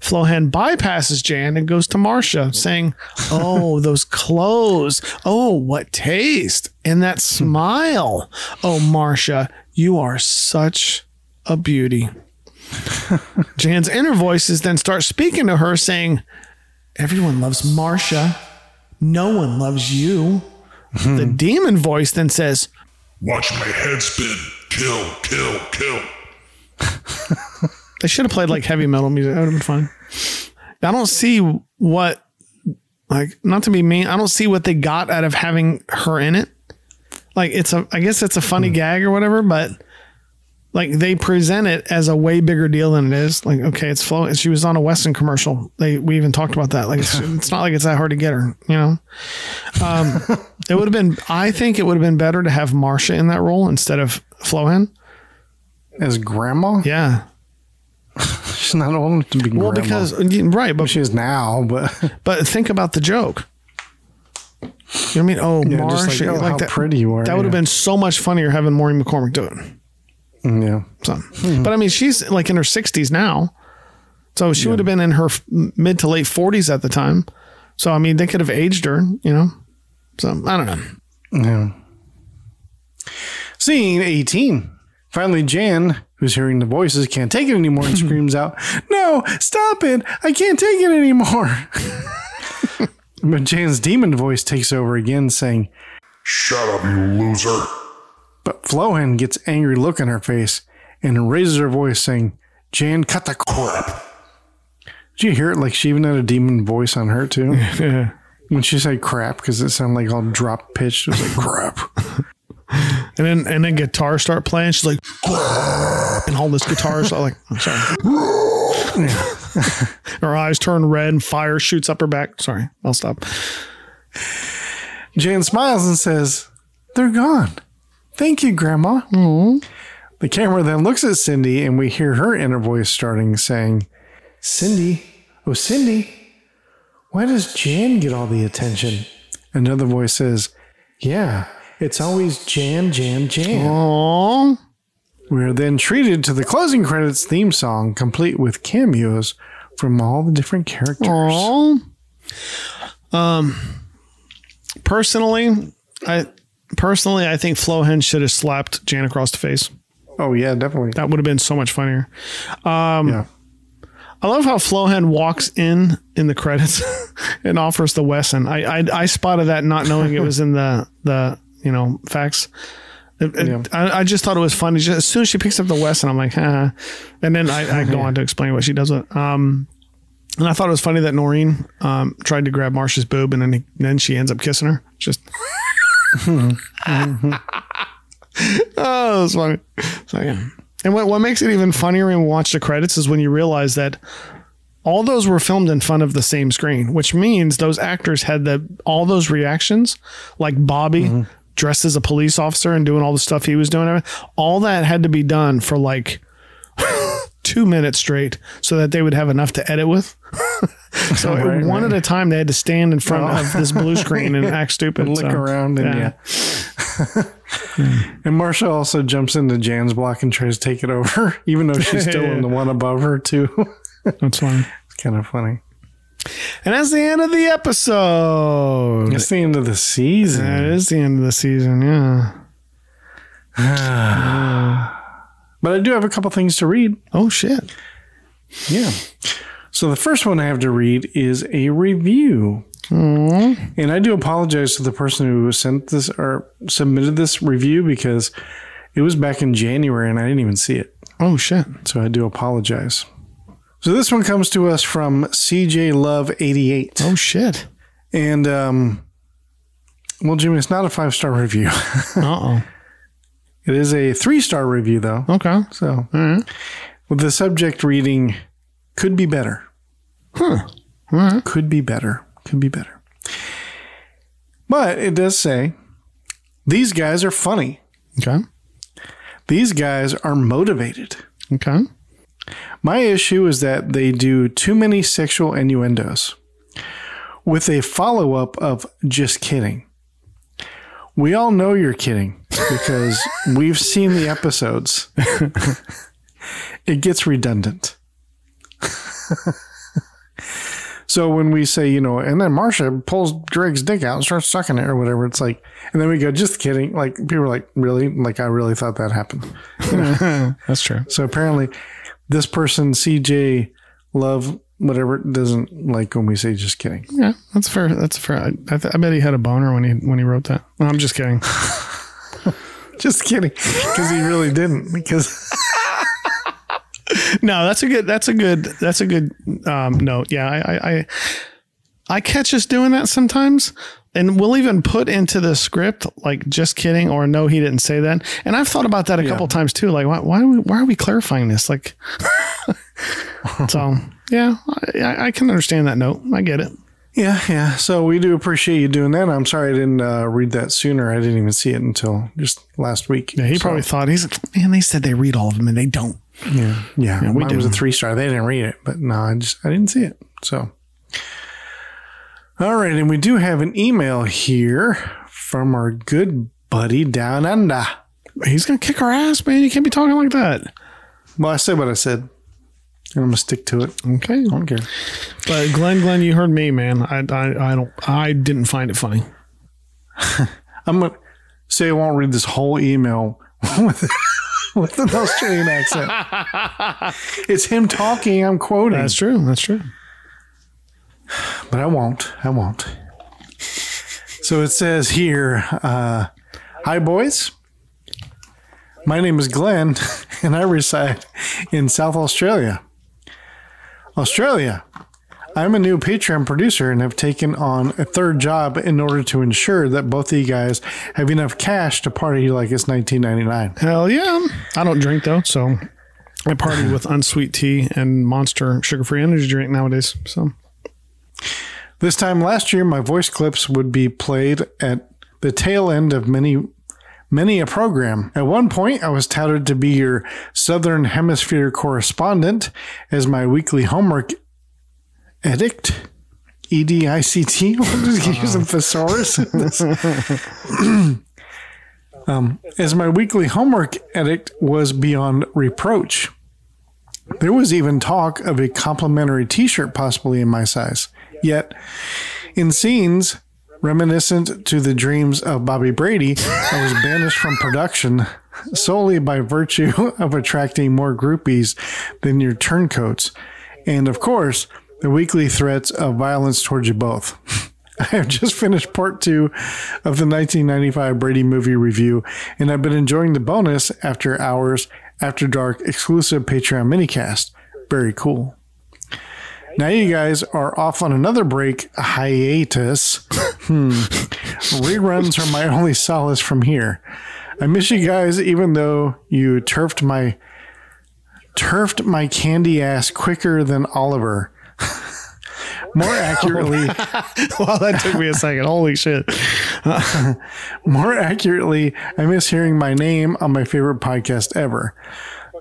Flohan bypasses Jan and goes to Marcia, saying, Oh, those clothes. Oh, what taste. And that hmm. smile. Oh, Marcia, you are such a beauty. Jan's inner voices then start speaking to her, saying, Everyone loves Marcia. No one loves you. Hmm. the demon voice then says, Watch my head spin. Kill, kill, kill. They should have played like heavy metal music. That would have been fun. I don't see what, like, not to be mean, I don't see what they got out of having her in it. Like, it's a, I guess it's a funny hmm. gag or whatever, but like they present it as a way bigger deal than it is. Like, okay, it's flow. She was on a Wesson commercial. They, we even talked about that. Like, it's, it's not like it's that hard to get her, you know? Um, it would have been, I think it would have been better to have Marcia in that role instead of Flohan. As Grandma? Yeah. She's not old enough to be grandma. Well, Grandma. because, right. But she is now, but But think about the joke. You know what I mean? Oh, Yeah, Marcia, like, oh, how that, pretty you are, That would have yeah. been so much funnier having Maureen McCormick do it. Yeah. So, but I mean, she's like in her 60s now. So she would have been in her f- mid to late 40s at the time. So, I mean, they could have aged her, you know? So, I don't know. Yeah. Scene 18. Finally, Jan, who's hearing the voices, can't take it anymore and screams out, No, stop it! I can't take it anymore. but Jan's demon voice takes over again, saying, Shut up, you loser. But Flohan gets angry look on her face and raises her voice, saying, Jan, cut the crap. Did you hear it like she even had a demon voice on her, too? Yeah. when she said crap, because it sounded like all drop pitched. It was like crap. And then, and then guitars start playing. She's like, and all this guitars are like, I'm sorry. her eyes turn red and fire shoots up her back. Sorry, I'll stop. Jan smiles and says, They're gone. Thank you, Grandma. The camera then looks at Cindy, and we hear her inner voice starting saying, Cindy, oh, Cindy, why does Jan get all the attention? Another voice says, Yeah, it's always Jan, Jan, Jan. Aww. We are then treated to the closing credits theme song, complete with cameos from all the different characters. Aw. Um, personally, I personally I think Flohen should have slapped Jan across the face. Oh yeah, definitely. That would have been so much funnier. Um, Yeah. I love how Flohen walks in in the credits and offers the Wesson. I, I I spotted that not knowing it was in the the you know facts. It- it- Yeah. I, I just thought it was funny. Just, as soon as she picks up the Wesson, I'm like, huh. And then I, I go on to explain what she does with. it. Um, and I thought it was funny that Noreen um, tried to grab Marcia's boob, and then he, then she ends up kissing her. Just oh, was funny. So yeah. And what what makes it even funnier when we watch the credits is when you realize that all those were filmed in front of the same screen, which means those actors had the all those reactions, like Bobby mm-hmm. dressed as a police officer and doing all the stuff he was doing. All that had to be done for like two minutes straight, so that they would have enough to edit with. so Right, one right. at a time, they had to stand in front of this blue screen and act stupid. And look so, around and yeah. and Marcia also jumps into Jan's block and tries to take it over, even though she's still in the one above her too. That's fine. it's kind of funny. And that's the end of the episode. It's the end of the season. That is the end of the season, yeah. But I do have a couple things to read. Oh shit. Yeah. So the first one I have to read is a review. And I do apologize to the person who sent this or submitted this review because it was back in January and I didn't even see it. Oh shit. So I do apologize. So this one comes to us from CJ Love 88. Oh shit. And um well Jimmy, it's not a five star review. Uh it is a three star review though. Okay. So All right. with the subject reading could be better. Huh. All right. Could be better. Could be better. But it does say these guys are funny. Okay. These guys are motivated. Okay. My issue is that they do too many sexual innuendos with a follow up of just kidding. We all know you're kidding because we've seen the episodes. it gets redundant. so when we say, you know, and then Marcia pulls Greg's dick out and starts sucking it or whatever, it's like, and then we go, just kidding. Like people are like, really? Like I really thought that happened. That's true. So apparently, this person, CJ Love, whatever, doesn't like when we say just kidding. Yeah, that's fair. That's fair. I, I, th- I bet he had a boner when he when he wrote that. No, I'm just kidding. Just kidding. Because he really didn't. Because, no, that's a good. That's a good. That's a good um, note. Yeah, I, I, I, I catch us doing that sometimes, and we'll even put into the script like "just kidding" or "no, he didn't say that." And I've thought about that a couple times too. Like, why, why, are we, why are we clarifying this? Like, so yeah, I, I can understand that note. I get it. Yeah, yeah. So we do appreciate you doing that. I'm sorry I didn't uh, read that sooner. I didn't even see it until just last week. Yeah, he So, probably thought he's like, man. They said they read all of them, and they don't. Yeah. Yeah. Yeah, Mine was a three star. They didn't read it, but no, I just, I didn't see it. So, all right. And we do have an email here from our good buddy down under. He's gonna kick our ass, man. You can't be talking like that. Well, I said what I said. And I'm gonna stick to it. Okay. I don't care. But Glenn, Glenn, you heard me, man. I, I, I don't, I didn't find it funny. I'm gonna say I won't read this whole email with with an Australian accent. it's him talking. I'm quoting, That's true. That's true. but I won't. I won't. So it says here, uh, "Hi boys, my name is Glenn, and I reside in South Australia. Australia." I'm a new Patreon producer and have taken on a third job in order to ensure that both of you guys have enough cash to party like it's 1999. Hell yeah. I don't drink though, so I party with unsweet tea and monster sugar-free energy drink nowadays. So This time last year, my voice clips would be played at the tail end of many, many a program. At one point, I was touted to be your Southern Hemisphere correspondent as my weekly homework edict. E D I C T. What is he using thesaurus? Um, as my weekly homework edict was beyond reproach. There was even talk of a complimentary t shirt possibly in my size. Yet, in scenes reminiscent to the dreams of Bobby Brady, I was banished from production solely by virtue of attracting more groupies than your turncoats. And of course, the weekly threats of violence towards you both. I have just finished part two of the 1995 Brady movie review, and I've been enjoying the bonus after hours after dark exclusive Patreon minicast. Very cool. Now you guys are off on another break hiatus. Hmm. Reruns are my only solace from here. I miss you guys, even though you turfed my turfed my candy ass quicker than Oliver. More accurately, wow, that took me a second. Holy shit. more accurately, I miss hearing my name on my favorite podcast ever.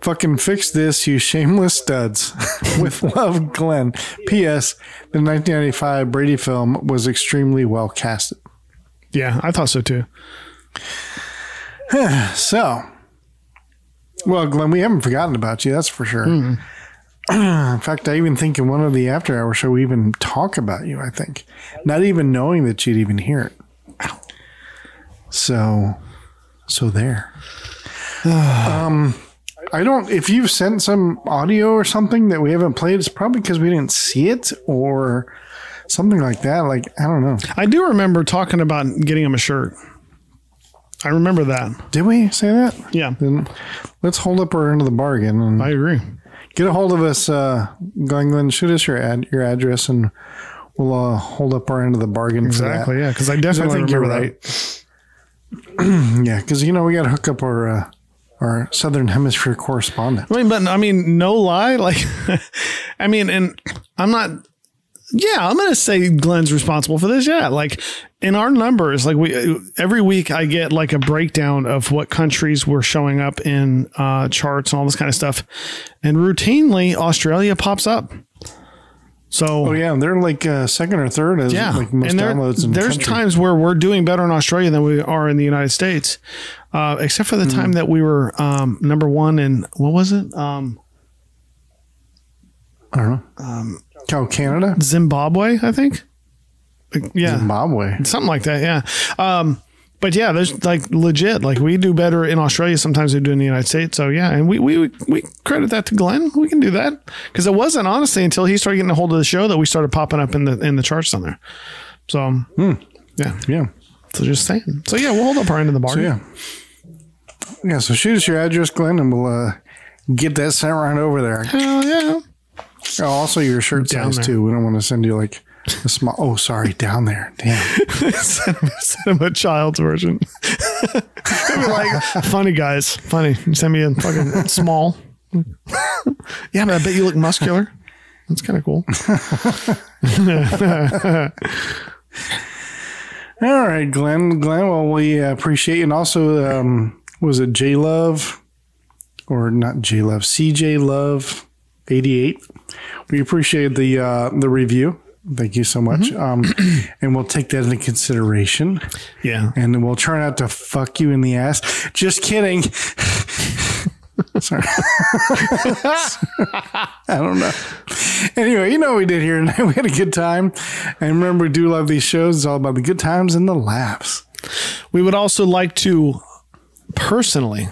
Fucking fix this, you shameless studs. With love, Glenn. P.S. The 1995 Brady film was extremely well casted. Yeah, I thought so too. So, well, Glenn, we haven't forgotten about you. That's for sure. in fact, I even think in one of the after hour show, we even talk about you. I think, not even knowing that you'd even hear it. So, so there. um, I don't. If you've sent some audio or something that we haven't played, it's probably because we didn't see it or something like that. Like I don't know. I do remember talking about getting him a shirt. I remember that. Did we say that? Yeah, Then let's hold up our end of the bargain and I agree. get a hold of us. Uh, Glenn, shoot us your ad, your address, and we'll uh, hold up our end of the bargain. Exactly. Yeah, because I that. definitely I think you're remember right. yeah, because you know we got to hook up our uh, our Southern Hemisphere correspondent. I mean, but I mean, no lie. Like, I mean, and I'm not. Yeah, I'm gonna say Glenn's responsible for this. Yeah, like in our numbers, like we every week I get like a breakdown of what countries were showing up in uh, charts and all this kind of stuff, and routinely Australia pops up. So Oh yeah, they're like uh, second or third as yeah, like most and there- downloads. In there's country. times where we're doing better in Australia than we are in the United States, uh, except for the Hmm. time that we were um, number one in what was it? Um, I don't know. Um, oh, Canada, Zimbabwe, I think. Yeah, Zimbabwe. something like that. Yeah. Um, but yeah, there's like legit, like we do better in Australia sometimes than we do in the United States. So yeah, and we we we credit that to Glenn. We can do that because it wasn't honestly until he started getting a hold of the show that we started popping up in the in the charts on there. So yeah, Yeah. so just saying. So yeah, we'll hold up our end of the So bargain. yeah, yeah. So shoot us your address, Glenn, and we'll uh, get that sent right over there. Hell yeah. Oh, also your shirt Down size there. too. We don't want to send you like a small. Oh, sorry, down there. Damn. send, him, send him a child's version. Like, funny guys, funny. Send me a fucking small. yeah, but I bet you look muscular. That's kind of cool. All right, Glenn. Glenn, well, we appreciate you. And also, um, was it J Love or not J Love? CJ Love, eighty eight. We appreciate the uh, the review. Thank you so much. Um, and we'll take that into consideration. Yeah. And we'll try not to fuck you in the ass. Just kidding. Sorry. I don't know. Anyway, you know what we did here tonight. We had a good time. And remember, we do love these shows. It's all about the good times and the laughs. We would also like to personally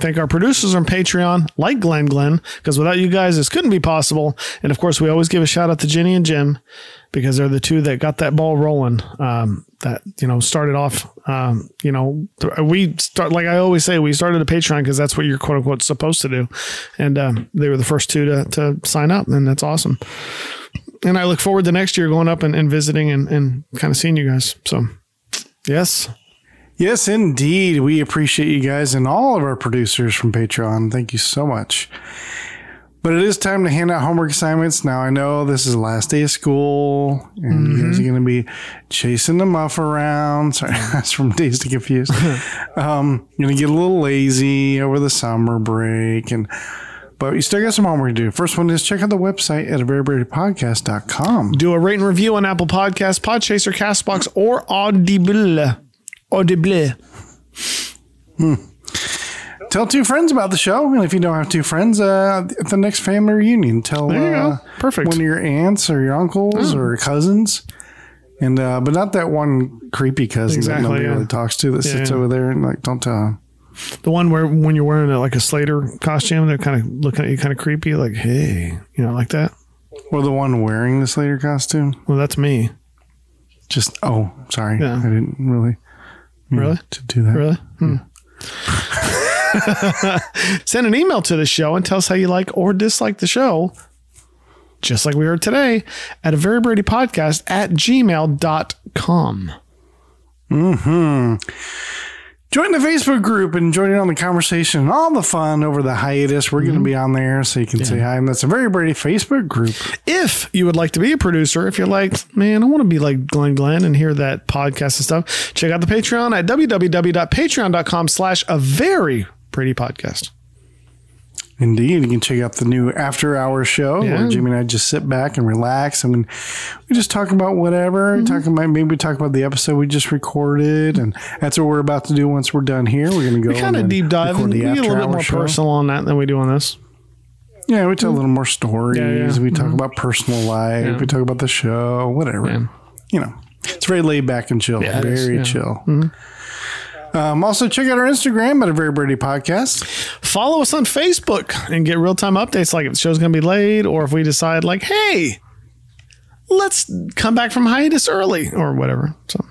thank our producers on Patreon, like Glenn Glenn, because without you guys, this couldn't be possible. And of course, we always give a shout out to Jenny and Jim because they're the two that got that ball rolling. Um, that you know started off. Um, you know, we start like I always say, we started a Patreon because that's what you're quote unquote supposed to do, and um, they were the first two to to sign up, and that's awesome. And I look forward to next year going up and, and visiting and, and kind of seeing you guys. So, yes. Yes, indeed. We appreciate you guys and all of our producers from Patreon. Thank you so much. But it is time to hand out homework assignments. Now, I know this is the last day of school and you guys are going to be chasing the muff around. Sorry, that's from Dazed and Confused. um, you're going to get a little lazy over the summer break. and But you still got some homework to do. First one is check out the website at averybradypodcast.com. do a rate and review on Apple Podcasts, Podchaser, Castbox, or Audible. Audible. Tell two friends about the show, and if you don't have two friends, uh, at the next family reunion, tell There you uh, go. Perfect. one of your aunts or your uncles Oh. or cousins, and uh, but not that one creepy cousin Exactly, that nobody yeah. really talks to that Yeah, sits yeah. over there and like don't tell him. The one where when you're wearing a, like a Slater costume, they're kind of looking at you kind of creepy, like, hey, you know, like that. Or the one wearing the Slater costume. Well, that's me. Just oh, sorry, Yeah. I didn't really mean Really? to do that. Really? Hmm. Send an email to the show and tell us how you like or dislike the show, just like we heard today, at a very Brady podcast at gmail.com. Hmm. Join the Facebook group and join in on the conversation and all the fun over the hiatus. We're going to mm-hmm. be on there so you can say hi. And that's a very Brady Facebook group. If you would like to be a producer, if you're like, man, I want to be like Glenn Glenn and hear that podcast and stuff, check out the Patreon at www.patreon.com slash a very Brady podcast. Indeed, you can check out the new After Hours show Yeah. where Jimmy and I just sit back and relax. I mean, we just talk about whatever. Mm-hmm. Talk about maybe talk about the episode we just recorded, and that's what we're about to do. Once we're done here, we're going to go. We kind of deep dive we get a little bit more show. personal on that than we do on this. Yeah, we tell a mm-hmm. little more stories. Yeah, yeah. We talk mm-hmm. about personal life. We talk about the show, whatever. You know, it's very laid back and chill. Yeah, it is, very chill. Mm-hmm. Um, also, check out our Instagram at a very Brady podcast. Follow us on Facebook and get real time updates like if the show's going to be late or if we decide, like, hey, let's come back from hiatus early or whatever. So,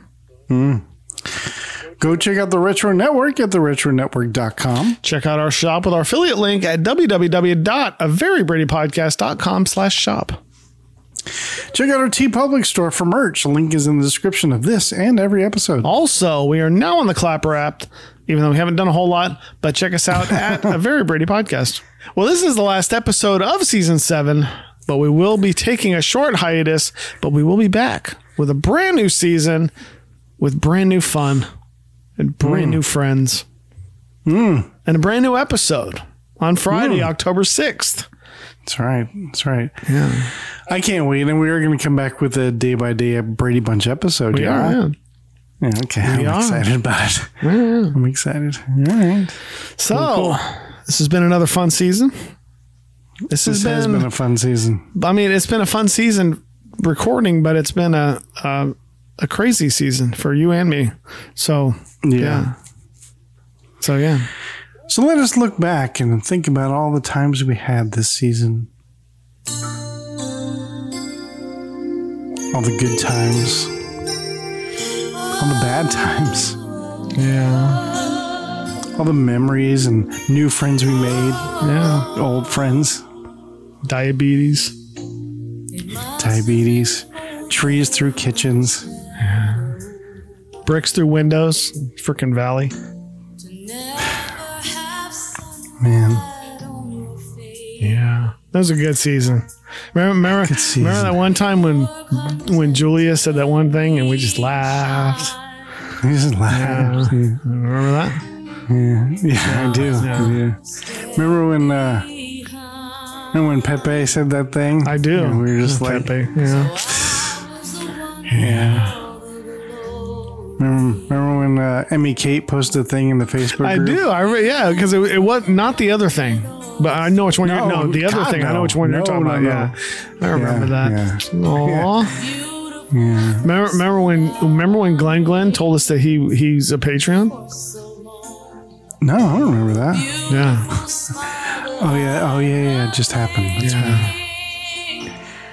Go check out the Retro Network at theretronetwork.com. check out our shop with our affiliate link at www.averybradypodcast.com slash shop. Check out our TeePublic store for merch. The link is in the description of this and every episode. Also, we are now on the Clapper app, even though we haven't done a whole lot, but check us out at a very Brady podcast. Well, this is the last episode of season seven, but we will be taking a short hiatus, but we will be back with a brand new season with brand new fun and brand hmm. new friends hmm. and a brand new episode on Friday, hmm. October 6th. That's right. That's right. Yeah. I can't wait. And we are going to come back with a day by day Brady Bunch episode. We yeah. are, yeah. Yeah, okay. I'm are. excited about it. I'm excited. All right. So, this has been another fun season. This, This has been a fun season. I mean, it's been a fun season recording, but it's been a a, a crazy season for you and me. So Yeah. yeah. So yeah, So let us look back and think about all the times we had this season. All the good times. All the bad times. yeah, All the memories and new friends we made. yeah. Old friends. Diabetes. Diabetes. Trees through kitchens. Bricks through windows. Freaking valley. Man. Yeah, that was a good season. Remember, remember, season. remember that one time when when Julia said that one thing and we just laughed. We just laughed. Yeah. Remember that? Yeah, yeah, I do. I do. Remember when uh remember when Pepe said that thing? I do. And we were just like Pepe. Yeah. Yeah. Remember, remember when uh, Emmy Kate posted a thing in the Facebook I group? do. I re- yeah, because it, it was not the other thing, but I know which one. you're, No, no, the other God, thing. I know which one you're talking no, about. no. Yeah, I remember Yeah, that. yeah. Aw. Yeah. Remember, remember when? Remember when Glenn Glenn told us that he he's a Patreon? No, I don't remember that. Yeah, Oh yeah, oh yeah, yeah, it just happened. That's yeah,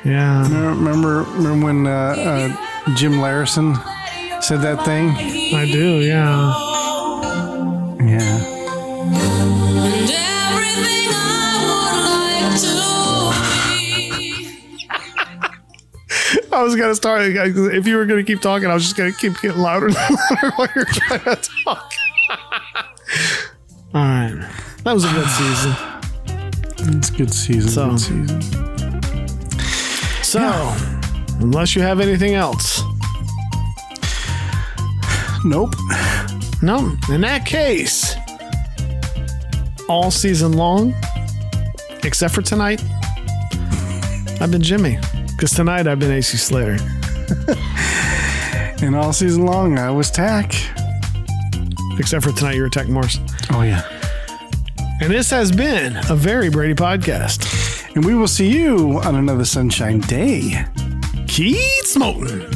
yeah. Remember, remember, remember when uh, uh, Jim Larison said that thing? I do. Yeah. Yeah. I was gonna start. If you were gonna keep talking, I was just gonna keep getting louder and louder while you're trying to talk. All right, that was a good season. It's a good season. So- good season. So, unless you have anything else, Nope. no. In that case, all season long, except for tonight, I've been Jimmy. Because tonight I've been AC Slater. And all season long, I was Tach. except for tonight, you're Tech Morse. Oh yeah. And this has been a very Brady podcast. And we will see you on another sunshine day. Keep smoking.